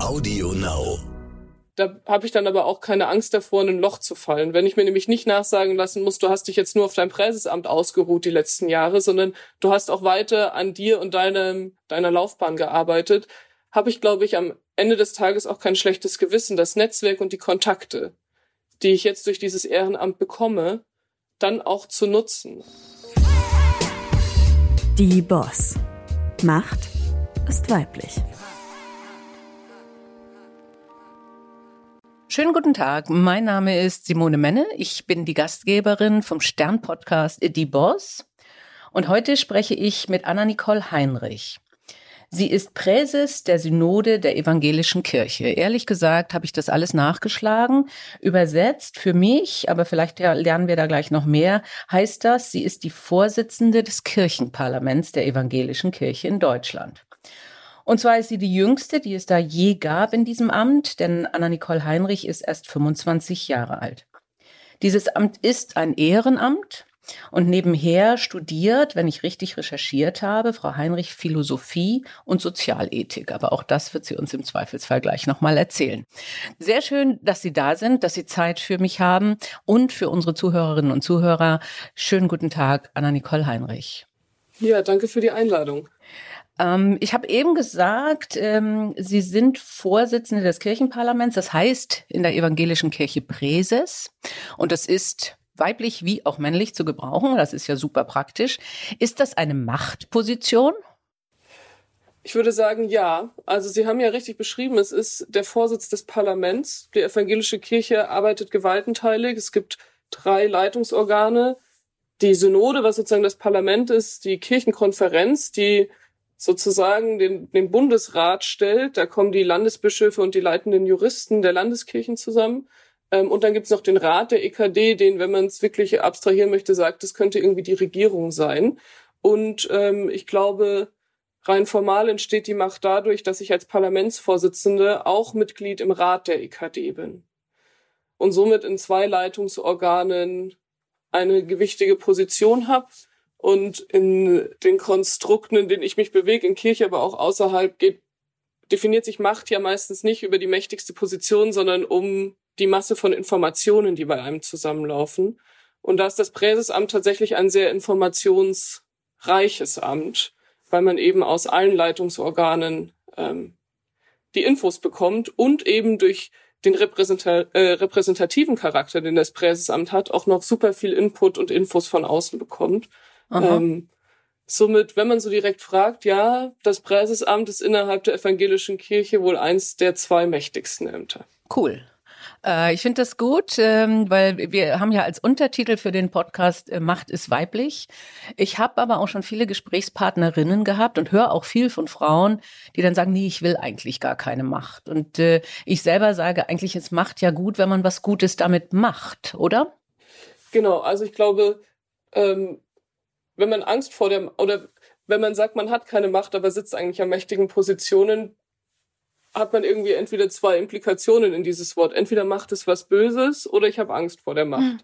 Audio Now. Da habe ich dann aber auch keine Angst davor, in ein Loch zu fallen. Wenn ich mir nämlich nicht nachsagen lassen muss, du hast dich jetzt nur auf dein Präsesamt ausgeruht die letzten Jahre, sondern du hast auch weiter an dir und deinem, deiner Laufbahn gearbeitet, habe ich, glaube ich, am Ende des Tages auch kein schlechtes Gewissen. Das Netzwerk und die Kontakte, die ich jetzt durch dieses Ehrenamt bekomme, dann auch zu nutzen. Die Boss. Macht ist weiblich. Schönen guten Tag. Mein Name ist Simone Menne. Ich bin die Gastgeberin vom Stern-Podcast Die Boss. Und heute spreche ich mit Anna-Nicole Heinrich. Sie ist Präses der Synode der Evangelischen Kirche. Ehrlich gesagt habe ich das alles nachgeschlagen. Übersetzt für mich, aber vielleicht lernen wir da gleich noch mehr, heißt das, sie ist die Vorsitzende des Kirchenparlaments der Evangelischen Kirche in Deutschland. Und zwar ist sie die jüngste, die es da je gab in diesem Amt, denn Anna-Nicole Heinrich ist erst 25 Jahre alt. Dieses Amt ist ein Ehrenamt und nebenher studiert, wenn ich richtig recherchiert habe, Frau Heinrich Philosophie und Sozialethik. Aber auch das wird sie uns im Zweifelsfall gleich nochmal erzählen. Sehr schön, dass Sie da sind, dass Sie Zeit für mich haben und für unsere Zuhörerinnen und Zuhörer. Schönen guten Tag, Anna-Nicole Heinrich. Ja, danke für die Einladung. Ähm, ich habe eben gesagt, ähm, Sie sind Vorsitzende des Kirchenparlaments, das heißt in der evangelischen Kirche Präses. Und das ist weiblich wie auch männlich zu gebrauchen. Das ist ja super praktisch. Ist das eine Machtposition? Ich würde sagen, ja. Also Sie haben ja richtig beschrieben, es ist der Vorsitz des Parlaments. Die evangelische Kirche arbeitet gewaltenteilig. Es gibt drei Leitungsorgane. Die Synode, was sozusagen das Parlament ist, die Kirchenkonferenz, die sozusagen den, den Bundesrat stellt. Da kommen die Landesbischöfe und die leitenden Juristen der Landeskirchen zusammen. Ähm, und dann gibt's noch den Rat der EKD, den, wenn man es wirklich abstrahieren möchte, sagt, das könnte irgendwie die Regierung sein. Und ähm, ich glaube, rein formal entsteht die Macht dadurch, dass ich als Parlamentsvorsitzende auch Mitglied im Rat der EKD bin. Und somit in zwei Leitungsorganen eine gewichtige Position habe und in den Konstrukten, in denen ich mich bewege, in Kirche, aber auch außerhalb, geht, definiert sich Macht ja meistens nicht über die mächtigste Position, sondern um die Masse von Informationen, die bei einem zusammenlaufen. Und da ist das Präsesamt tatsächlich ein sehr informationsreiches Amt, weil man eben aus allen Leitungsorganen ähm, die Infos bekommt und eben durch den repräsenta äh, repräsentativen Charakter, den das Präsesamt hat, auch noch super viel Input und Infos von außen bekommt. Ähm, somit, wenn man so direkt fragt, ja, das Präsesamt ist innerhalb der evangelischen Kirche wohl eins der zwei mächtigsten Ämter. Cool. Äh, ich finde das gut, ähm, weil wir haben ja als Untertitel für den Podcast äh, Macht ist weiblich. Ich habe aber auch schon viele Gesprächspartnerinnen gehabt und höre auch viel von Frauen, die dann sagen, nee, ich will eigentlich gar keine Macht. Und äh, ich selber sage, eigentlich ist Macht ja gut, wenn man was Gutes damit macht, oder? Genau, also ich glaube, ähm, wenn man Angst vor der oder wenn man sagt, man hat keine Macht, aber sitzt eigentlich an mächtigen Positionen, hat man irgendwie entweder zwei Implikationen in dieses Wort. Entweder macht es was Böses oder ich habe Angst vor der Macht. Mhm.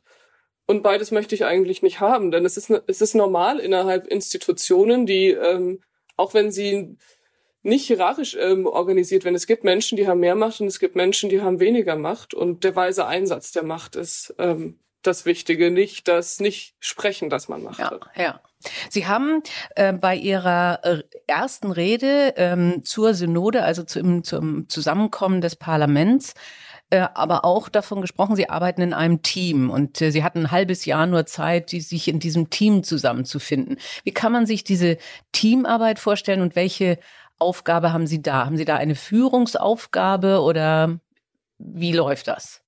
Und beides möchte ich eigentlich nicht haben, denn es ist, es ist normal innerhalb Institutionen, die, ähm, auch wenn sie nicht hierarchisch ähm, organisiert werden, es gibt Menschen, die haben mehr Macht und es gibt Menschen, die haben weniger Macht. Und der weise Einsatz der Macht ist ähm, das Wichtige, nicht das nicht sprechen, das man macht. Ja, ja. Sie haben äh, bei Ihrer äh, ersten Rede ähm, zur Synode, also zum, zum Zusammenkommen des Parlaments, äh, aber auch davon gesprochen, Sie arbeiten in einem Team und äh, Sie hatten ein halbes Jahr nur Zeit, sich in diesem Team zusammenzufinden. Wie kann man sich diese Teamarbeit vorstellen und welche Aufgabe haben Sie da? Haben Sie da eine Führungsaufgabe oder wie läuft das?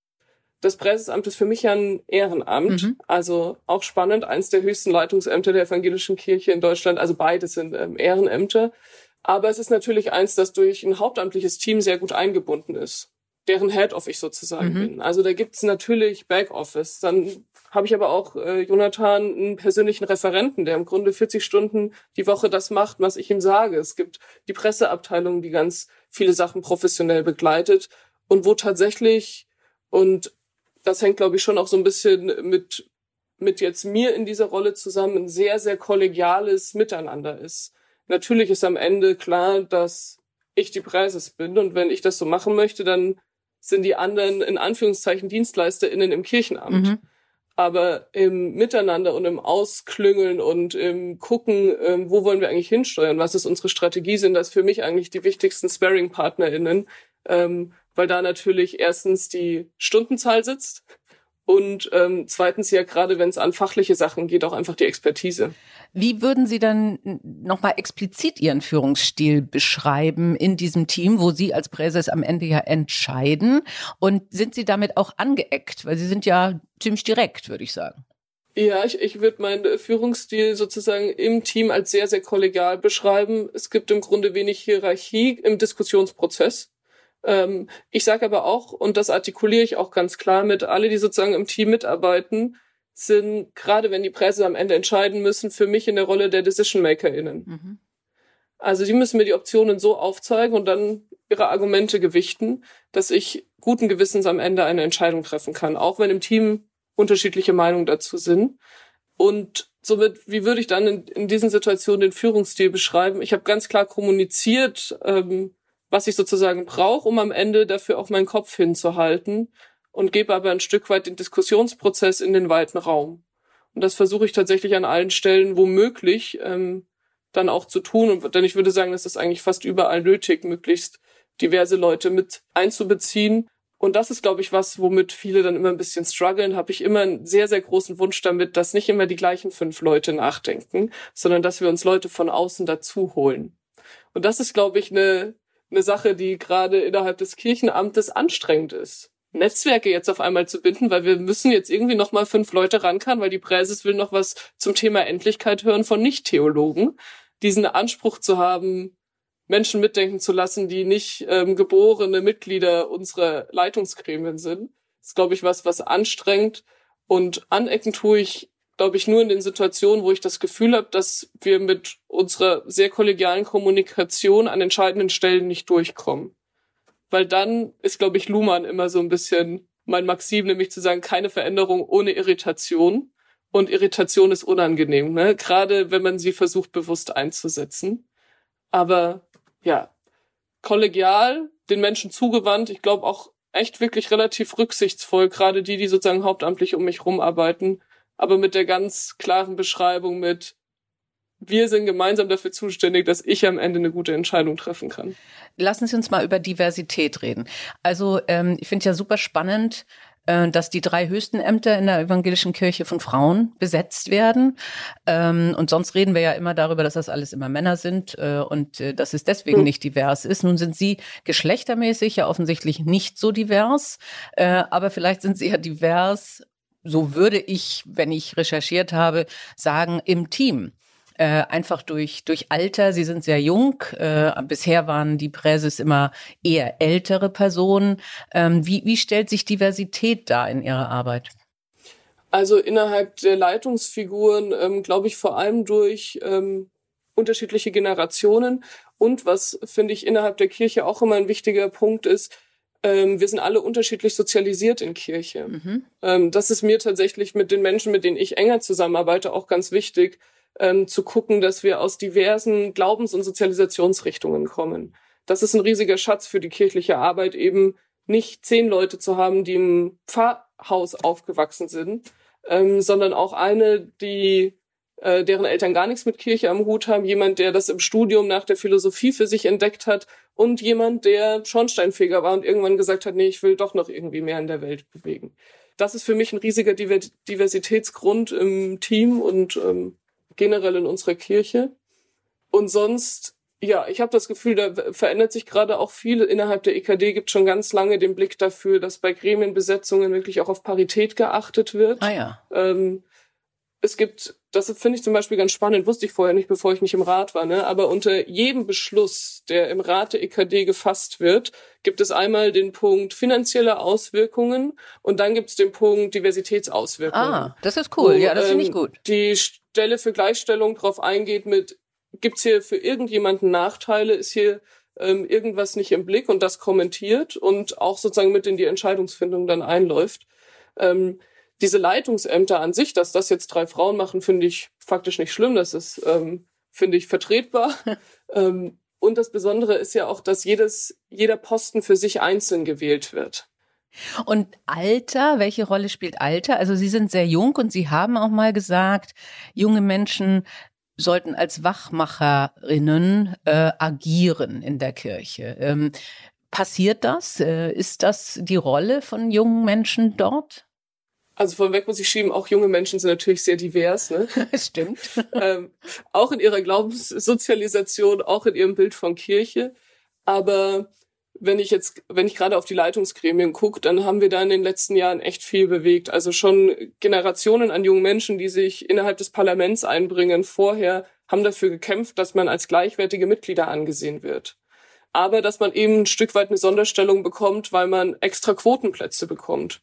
Das Präsesamt ist für mich ja ein Ehrenamt, mhm. also auch spannend, eins der höchsten Leitungsämter der evangelischen Kirche in Deutschland. Also beides sind ähm, Ehrenämter. Aber es ist natürlich eins, das durch ein hauptamtliches Team sehr gut eingebunden ist, deren Head Office ich sozusagen mhm. bin. Also da gibt's natürlich Backoffice. Dann habe ich aber auch äh, Jonathan einen persönlichen Referenten, der im Grunde 40 Stunden die Woche das macht, was ich ihm sage. Es gibt die Presseabteilung, die ganz viele Sachen professionell begleitet und wo tatsächlich und das hängt, glaube ich, schon auch so ein bisschen mit, mit jetzt mir in dieser Rolle zusammen ein sehr, sehr kollegiales Miteinander ist. Natürlich ist am Ende klar, dass ich die Preises bin. Und wenn ich das so machen möchte, dann sind die anderen in Anführungszeichen DienstleisterInnen im Kirchenamt. Mhm. Aber im Miteinander und im Ausklüngeln und im Gucken, ähm, wo wollen wir eigentlich hinsteuern, was ist unsere Strategie, sind das für mich eigentlich die wichtigsten Sparring-PartnerInnen, ähm, weil da natürlich erstens die Stundenzahl sitzt und ähm, zweitens ja gerade, wenn es an fachliche Sachen geht, auch einfach die Expertise. Wie würden Sie dann nochmal explizit Ihren Führungsstil beschreiben in diesem Team, wo Sie als Präses am Ende ja entscheiden? Und sind Sie damit auch angeeckt? Weil Sie sind ja ziemlich direkt, würde ich sagen. Ja, ich, ich würde meinen Führungsstil sozusagen im Team als sehr, sehr kollegial beschreiben. Es gibt im Grunde wenig Hierarchie im Diskussionsprozess. Ähm, ich sage aber auch, und das artikuliere ich auch ganz klar mit, alle, die sozusagen im Team mitarbeiten, sind, gerade wenn die Presse am Ende entscheiden müssen, für mich in der Rolle der Decision-MakerInnen. Mhm. Also die müssen mir die Optionen so aufzeigen und dann ihre Argumente gewichten, dass ich guten Gewissens am Ende eine Entscheidung treffen kann, auch wenn im Team unterschiedliche Meinungen dazu sind. Und somit, wie würde ich dann in, in diesen Situationen den Führungsstil beschreiben? Ich habe ganz klar kommuniziert, ähm, was ich sozusagen brauche, um am Ende dafür auch meinen Kopf hinzuhalten und gebe aber ein Stück weit den Diskussionsprozess in den weiten Raum. Und das versuche ich tatsächlich an allen Stellen, womöglich, ähm, dann auch zu tun. Und denn ich würde sagen, das ist eigentlich fast überall nötig, möglichst diverse Leute mit einzubeziehen. Und das ist, glaube ich, was, womit viele dann immer ein bisschen strugglen, habe ich immer einen sehr, sehr großen Wunsch damit, dass nicht immer die gleichen fünf Leute nachdenken, sondern dass wir uns Leute von außen dazu holen. Und das ist, glaube ich, eine eine Sache, die gerade innerhalb des Kirchenamtes anstrengend ist. Netzwerke jetzt auf einmal zu binden, weil wir müssen jetzt irgendwie noch mal fünf Leute rankern, weil die Präses will noch was zum Thema Endlichkeit hören von Nicht-Theologen. Diesen Anspruch zu haben, Menschen mitdenken zu lassen, die nicht ähm, geborene Mitglieder unserer Leitungsgremien sind, ist, glaube ich, was, was anstrengt. Und anecken tue ich glaube ich, nur in den Situationen, wo ich das Gefühl habe, dass wir mit unserer sehr kollegialen Kommunikation an entscheidenden Stellen nicht durchkommen. Weil dann ist, glaube ich, Luhmann immer so ein bisschen mein Maxim, nämlich zu sagen, keine Veränderung ohne Irritation. Und Irritation ist unangenehm, ne? gerade wenn man sie versucht, bewusst einzusetzen. Aber ja, kollegial, den Menschen zugewandt, ich glaube auch echt wirklich relativ rücksichtsvoll, gerade die, die sozusagen hauptamtlich um mich rumarbeiten, aber mit der ganz klaren Beschreibung mit, wir sind gemeinsam dafür zuständig, dass ich am Ende eine gute Entscheidung treffen kann. Lassen Sie uns mal über Diversität reden. Also ähm, ich finde ja super spannend, äh, dass die drei höchsten Ämter in der evangelischen Kirche von Frauen besetzt werden. Ähm, und sonst reden wir ja immer darüber, dass das alles immer Männer sind äh, und äh, dass es deswegen hm. nicht divers ist. Nun sind Sie geschlechtermäßig ja offensichtlich nicht so divers, aber vielleicht sind Sie ja divers so würde ich, wenn ich recherchiert habe, sagen, im Team. Äh, einfach durch, durch Alter. Sie sind sehr jung. Äh, bisher waren die Präses immer eher ältere Personen. Ähm, wie, wie stellt sich Diversität da in Ihrer Arbeit? Also innerhalb der Leitungsfiguren, ähm, glaube ich, vor allem durch ähm, unterschiedliche Generationen. Und was, finde ich, innerhalb der Kirche auch immer ein wichtiger Punkt ist, ähm, wir sind alle unterschiedlich sozialisiert in Kirche. Mhm. Ähm, das ist mir tatsächlich mit den Menschen, mit denen ich enger zusammenarbeite, auch ganz wichtig, ähm, zu gucken, dass wir aus diversen Glaubens- und Sozialisationsrichtungen kommen. Das ist ein riesiger Schatz für die kirchliche Arbeit, eben nicht zehn Leute zu haben, die im Pfarrhaus aufgewachsen sind, ähm, sondern auch eine, die äh, deren Eltern gar nichts mit Kirche am Hut haben, jemand, der das im Studium nach der Philosophie für sich entdeckt hat und jemand, der Schornsteinfeger war und irgendwann gesagt hat, nee, ich will doch noch irgendwie mehr in der Welt bewegen. Das ist für mich ein riesiger Diversitätsgrund im Team und ähm, generell in unserer Kirche. Und sonst, ja, ich habe das Gefühl, da verändert sich gerade auch viel. Innerhalb der EKD gibt schon ganz lange den Blick dafür, dass bei Gremienbesetzungen wirklich auch auf Parität geachtet wird. Ah ja. Ähm, es gibt, das finde ich zum Beispiel ganz spannend, wusste ich vorher nicht, bevor ich nicht im Rat war, ne? aber unter jedem Beschluss, der im Rat der EKD gefasst wird, gibt es einmal den Punkt finanzielle Auswirkungen und dann gibt es den Punkt Diversitätsauswirkungen. Ah, das ist cool, wo, ja, das finde ich ähm, gut. Die Stelle für Gleichstellung darauf eingeht mit, gibt's hier für irgendjemanden Nachteile, ist hier ähm, irgendwas nicht im Blick und das kommentiert und auch sozusagen mit in die Entscheidungsfindung dann einläuft. Ähm, diese Leitungsämter an sich, dass das jetzt drei Frauen machen, finde ich faktisch nicht schlimm. Das ist, ähm, finde ich, vertretbar. ähm, Und das Besondere ist ja auch, dass jedes, jeder Posten für sich einzeln gewählt wird. Und Alter, welche Rolle spielt Alter? Also Sie sind sehr jung und Sie haben auch mal gesagt, junge Menschen sollten als Wachmacherinnen äh, agieren in der Kirche. Ähm, passiert das? Äh, ist das die Rolle von jungen Menschen dort? Also vorweg muss ich schieben, auch junge Menschen sind natürlich sehr divers. Ne? Stimmt. ähm, auch in ihrer Glaubenssozialisation, auch in ihrem Bild von Kirche. Aber wenn ich jetzt, wenn ich gerade auf die Leitungsgremien gucke, dann haben wir da in den letzten Jahren echt viel bewegt. Also schon Generationen an jungen Menschen, die sich innerhalb des Parlaments einbringen, vorher haben dafür gekämpft, dass man als gleichwertige Mitglieder angesehen wird. Aber dass man eben ein Stück weit eine Sonderstellung bekommt, weil man extra Quotenplätze bekommt.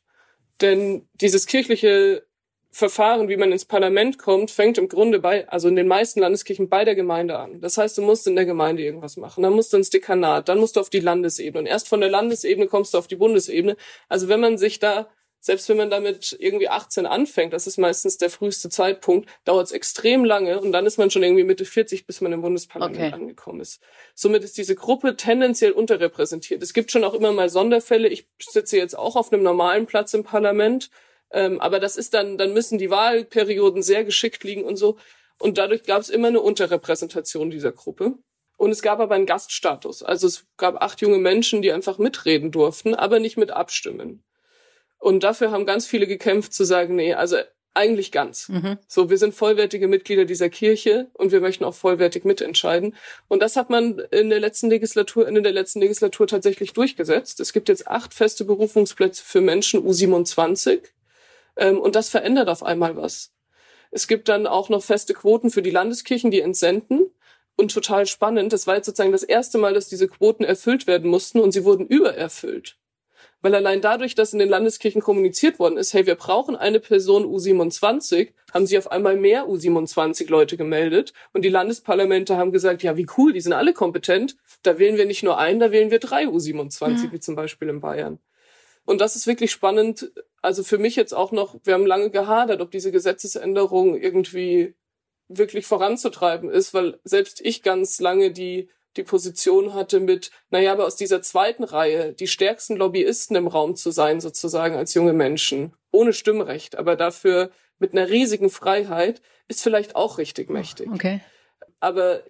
Denn dieses kirchliche Verfahren, wie man ins Parlament kommt, fängt im Grunde bei, also in den meisten Landeskirchen bei der Gemeinde an. Das heißt, du musst in der Gemeinde irgendwas machen. Dann musst du ins Dekanat, dann musst du auf die Landesebene. Und erst von der Landesebene kommst du auf die Bundesebene. Also wenn man sich da, selbst wenn man damit irgendwie 18 anfängt, das ist meistens der früheste Zeitpunkt, dauert es extrem lange und dann ist man schon irgendwie Mitte 40, bis man im Bundesparlament okay. angekommen ist. Somit ist diese Gruppe tendenziell unterrepräsentiert. Es gibt schon auch immer mal Sonderfälle. Ich sitze jetzt auch auf einem normalen Platz im Parlament ähm, aber das ist dann, dann müssen die Wahlperioden sehr geschickt liegen und so. Und dadurch gab es immer eine Unterrepräsentation dieser Gruppe. Und es gab aber einen Gaststatus. Also es gab acht junge Menschen, die einfach mitreden durften, aber nicht mit abstimmen. Und dafür haben ganz viele gekämpft zu sagen, nee, also eigentlich ganz. Mhm. So, wir sind vollwertige Mitglieder dieser Kirche und wir möchten auch vollwertig mitentscheiden. Und das hat man in der letzten Legislatur, in der letzten Legislatur tatsächlich durchgesetzt. Es gibt jetzt acht feste Berufungsplätze für Menschen U27 ähm, und das verändert auf einmal was. Es gibt dann auch noch feste Quoten für die Landeskirchen, die entsenden. Und total spannend, das war jetzt sozusagen das erste Mal, dass diese Quoten erfüllt werden mussten und sie wurden übererfüllt. Weil allein dadurch, dass in den Landeskirchen kommuniziert worden ist, hey, wir brauchen eine Person U27, haben sie auf einmal mehr U27 Leute gemeldet. Und die Landesparlamente haben gesagt, ja, wie cool, die sind alle kompetent. Da wählen wir nicht nur einen, da wählen wir drei U27, ja. wie zum Beispiel in Bayern. Und das ist wirklich spannend. Also für mich jetzt auch noch, wir haben lange gehadert, ob diese Gesetzesänderung irgendwie wirklich voranzutreiben ist, weil selbst ich ganz lange die, die Position hatte mit, naja, aber aus dieser zweiten Reihe die stärksten Lobbyisten im Raum zu sein, sozusagen als junge Menschen, ohne Stimmrecht, aber dafür mit einer riesigen Freiheit, ist vielleicht auch richtig mächtig. Okay. Aber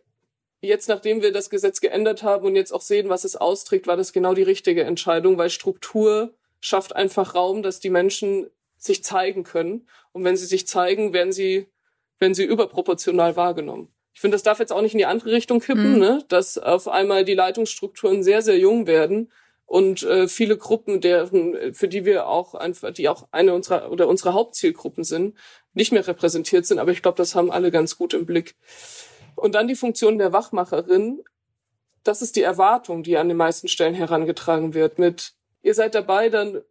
jetzt, nachdem wir das Gesetz geändert haben und jetzt auch sehen, was es austrägt, war das genau die richtige Entscheidung, weil Struktur schafft einfach Raum, dass die Menschen sich zeigen können. Und wenn sie sich zeigen, werden sie, werden sie überproportional wahrgenommen. Ich finde, das darf jetzt auch nicht in die andere Richtung kippen, mhm. ne? dass auf einmal die Leitungsstrukturen sehr, sehr jung werden und äh, viele Gruppen, deren, für die wir auch einfach, die auch eine unserer oder unsere Hauptzielgruppen sind, nicht mehr repräsentiert sind. Aber ich glaube, das haben alle ganz gut im Blick. Und dann die Funktion der Wachmacherin. Das ist die Erwartung, die an den meisten Stellen herangetragen wird mit ihr seid dabei, dann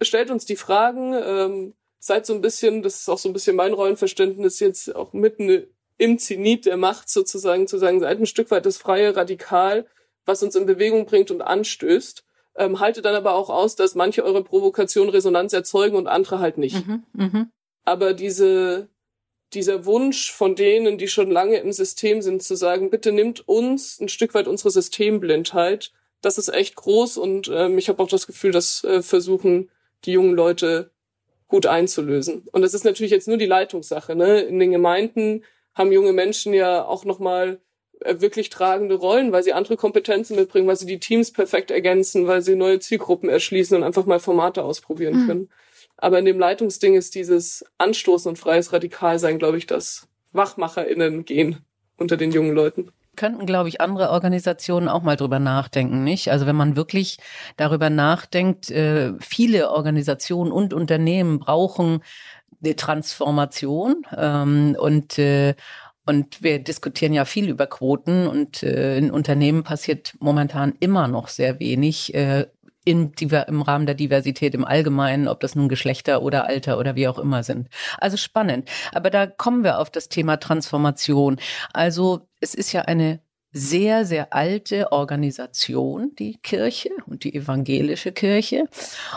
stellt uns die Fragen, ähm, seid so ein bisschen, das ist auch so ein bisschen mein Rollenverständnis jetzt auch mitten im Zenit der Macht sozusagen zu sagen, seid ein Stück weit das freie Radikal, was uns in Bewegung bringt und anstößt. Ähm, haltet dann aber auch aus, dass manche eure Provokationen Resonanz erzeugen und andere halt nicht. Mhm, mh. Aber diese, dieser Wunsch von denen, die schon lange im System sind, zu sagen, bitte nimmt uns ein Stück weit unsere Systemblindheit das ist echt groß und ähm, ich habe auch das Gefühl, dass äh, versuchen die jungen Leute gut einzulösen. Und das ist natürlich jetzt nur die Leitungssache. Ne? In den Gemeinden haben junge Menschen ja auch nochmal äh, wirklich tragende Rollen, weil sie andere Kompetenzen mitbringen, weil sie die Teams perfekt ergänzen, weil sie neue Zielgruppen erschließen und einfach mal Formate ausprobieren mhm. können. Aber in dem Leitungsding ist dieses Anstoßen und freies Radikalsein, glaube ich, das WachmacherInnen gehen unter den jungen Leuten könnten, glaube ich, andere Organisationen auch mal drüber nachdenken, nicht? Also wenn man wirklich darüber nachdenkt, äh, viele Organisationen und Unternehmen brauchen eine Transformation ähm, und äh, und wir diskutieren ja viel über Quoten und äh, in Unternehmen passiert momentan immer noch sehr wenig. Äh, im, im Rahmen der Diversität im Allgemeinen, ob das nun Geschlechter oder Alter oder wie auch immer sind. Also spannend. Aber da kommen wir auf das Thema Transformation. Also es ist ja eine sehr, sehr alte Organisation, die Kirche und die evangelische Kirche.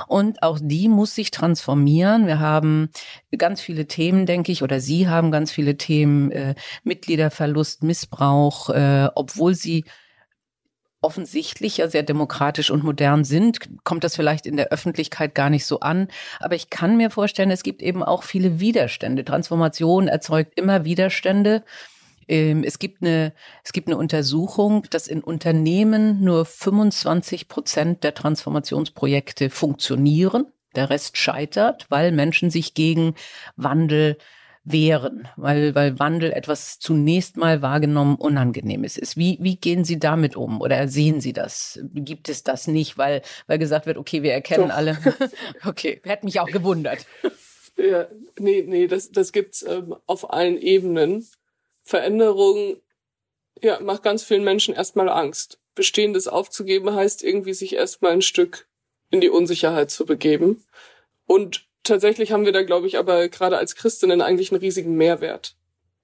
Und auch die muss sich transformieren. Wir haben ganz viele Themen, denke ich, oder Sie haben ganz viele Themen, äh, Mitgliederverlust, Missbrauch, äh, obwohl Sie offensichtlich ja sehr demokratisch und modern sind, kommt das vielleicht in der Öffentlichkeit gar nicht so an. Aber ich kann mir vorstellen, es gibt eben auch viele Widerstände. Transformation erzeugt immer Widerstände. Ähm, es gibt eine, es gibt eine Untersuchung, dass in Unternehmen nur 25 Prozent der Transformationsprojekte funktionieren. Der Rest scheitert, weil Menschen sich gegen Wandel wehren, weil, weil Wandel etwas zunächst mal wahrgenommen Unangenehmes ist. Wie, wie gehen Sie damit um oder sehen Sie das? Gibt es das nicht, weil, weil gesagt wird, okay, wir erkennen Doch. alle. okay, hätte mich auch gewundert. Ja, nee, nee, das, das gibt's ähm, auf allen Ebenen. Veränderung ja, macht ganz vielen Menschen erstmal Angst. Bestehendes aufzugeben heißt irgendwie sich erstmal ein Stück in die Unsicherheit zu begeben. Und tatsächlich haben wir da, glaube ich, aber gerade als Christinnen eigentlich einen riesigen Mehrwert.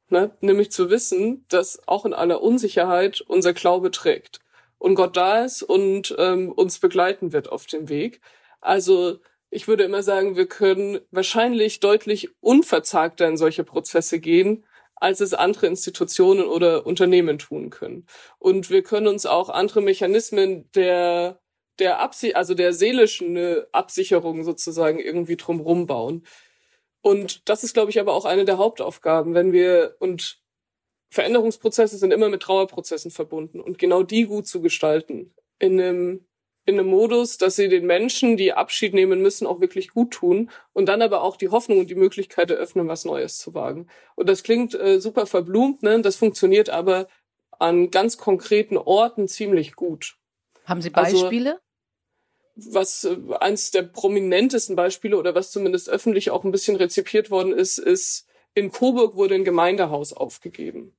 Ne? Nämlich zu wissen, dass auch in aller Unsicherheit unser Glaube trägt und Gott da ist und ähm, uns begleiten wird auf dem Weg. Also ich würde immer sagen, wir können wahrscheinlich deutlich unverzagter in solche Prozesse gehen, als es andere Institutionen oder Unternehmen tun können. Und wir können uns auch andere Mechanismen der der Absi also der seelischen äh, Absicherung sozusagen irgendwie drumrum bauen. Und das ist, glaube ich, aber auch eine der Hauptaufgaben, wenn wir und Veränderungsprozesse sind immer mit Trauerprozessen verbunden und genau die gut zu gestalten in einem in einem Modus, dass sie den Menschen, die Abschied nehmen müssen, auch wirklich gut tun und dann aber auch die Hoffnung und die Möglichkeit eröffnen, was Neues zu wagen. Und das klingt äh, super verblumt, ne? Das funktioniert aber an ganz konkreten Orten ziemlich gut. Haben Sie also Beispiele? Also, was äh, eins der prominentesten Beispiele oder was zumindest öffentlich auch ein bisschen rezipiert worden ist, ist, in Coburg wurde ein Gemeindehaus aufgegeben.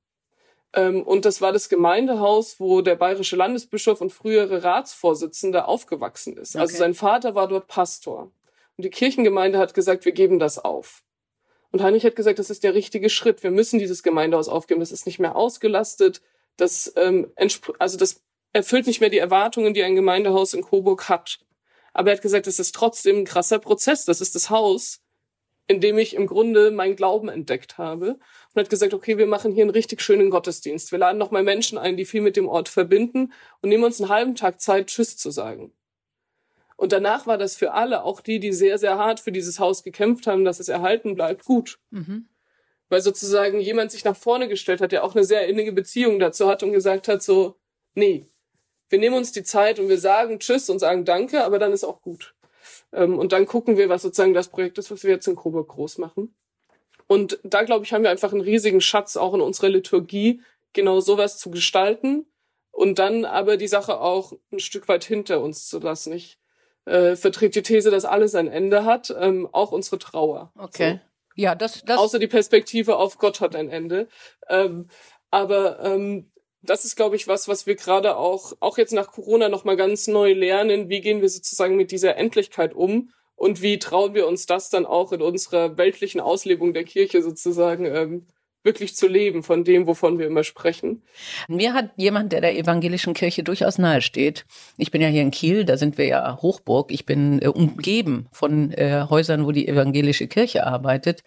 Ähm, und das war das Gemeindehaus, wo der bayerische Landesbischof und frühere Ratsvorsitzende aufgewachsen ist. Also okay. Also sein Vater war dort Pastor. Und die Kirchengemeinde hat gesagt, wir geben das auf. Und Heinrich hat gesagt, das ist der richtige Schritt. Wir müssen dieses Gemeindehaus aufgeben. Das ist nicht mehr ausgelastet. Das, ähm, also das erfüllt nicht mehr die Erwartungen, die ein Gemeindehaus in Coburg hat. Aber er hat gesagt, das ist trotzdem ein krasser Prozess. Das ist das Haus, in dem ich im Grunde meinen Glauben entdeckt habe. Und hat gesagt, okay, wir machen hier einen richtig schönen Gottesdienst. Wir laden nochmal Menschen ein, die viel mit dem Ort verbinden und nehmen uns einen halben Tag Zeit, Tschüss zu sagen. Und danach war das für alle, auch die, die sehr, sehr hart für dieses Haus gekämpft haben, dass es erhalten bleibt, gut. Mhm. Weil sozusagen jemand sich nach vorne gestellt hat, der auch eine sehr innige Beziehung dazu hat und gesagt hat, so, nee, wir nehmen uns die Zeit und wir sagen Tschüss und sagen Danke, aber dann ist auch gut. Ähm, und dann gucken wir, was sozusagen das Projekt ist, was wir jetzt in Coburg groß machen. Und da, glaube ich, haben wir einfach einen riesigen Schatz auch in unserer Liturgie, genau sowas zu gestalten und dann aber die Sache auch ein Stück weit hinter uns zu lassen. Ich äh, vertrete die These, dass alles ein Ende hat, ähm, auch unsere Trauer. Okay. So. Ja, das, das. Außer die Perspektive auf Gott hat ein Ende. Ähm, aber ähm, das ist, glaube ich, was, was wir gerade auch, auch jetzt nach Corona nochmal ganz neu lernen. Wie gehen wir sozusagen mit dieser Endlichkeit um? Und wie trauen wir uns das dann auch in unserer weltlichen Auslebung der Kirche sozusagen ähm, wirklich zu leben von dem, wovon wir immer sprechen. Mir hat jemand, der der evangelischen Kirche durchaus nahe steht, ich bin ja hier in Kiel, da sind wir ja Hochburg, ich bin äh, umgeben von äh, Häusern, wo die evangelische Kirche arbeitet,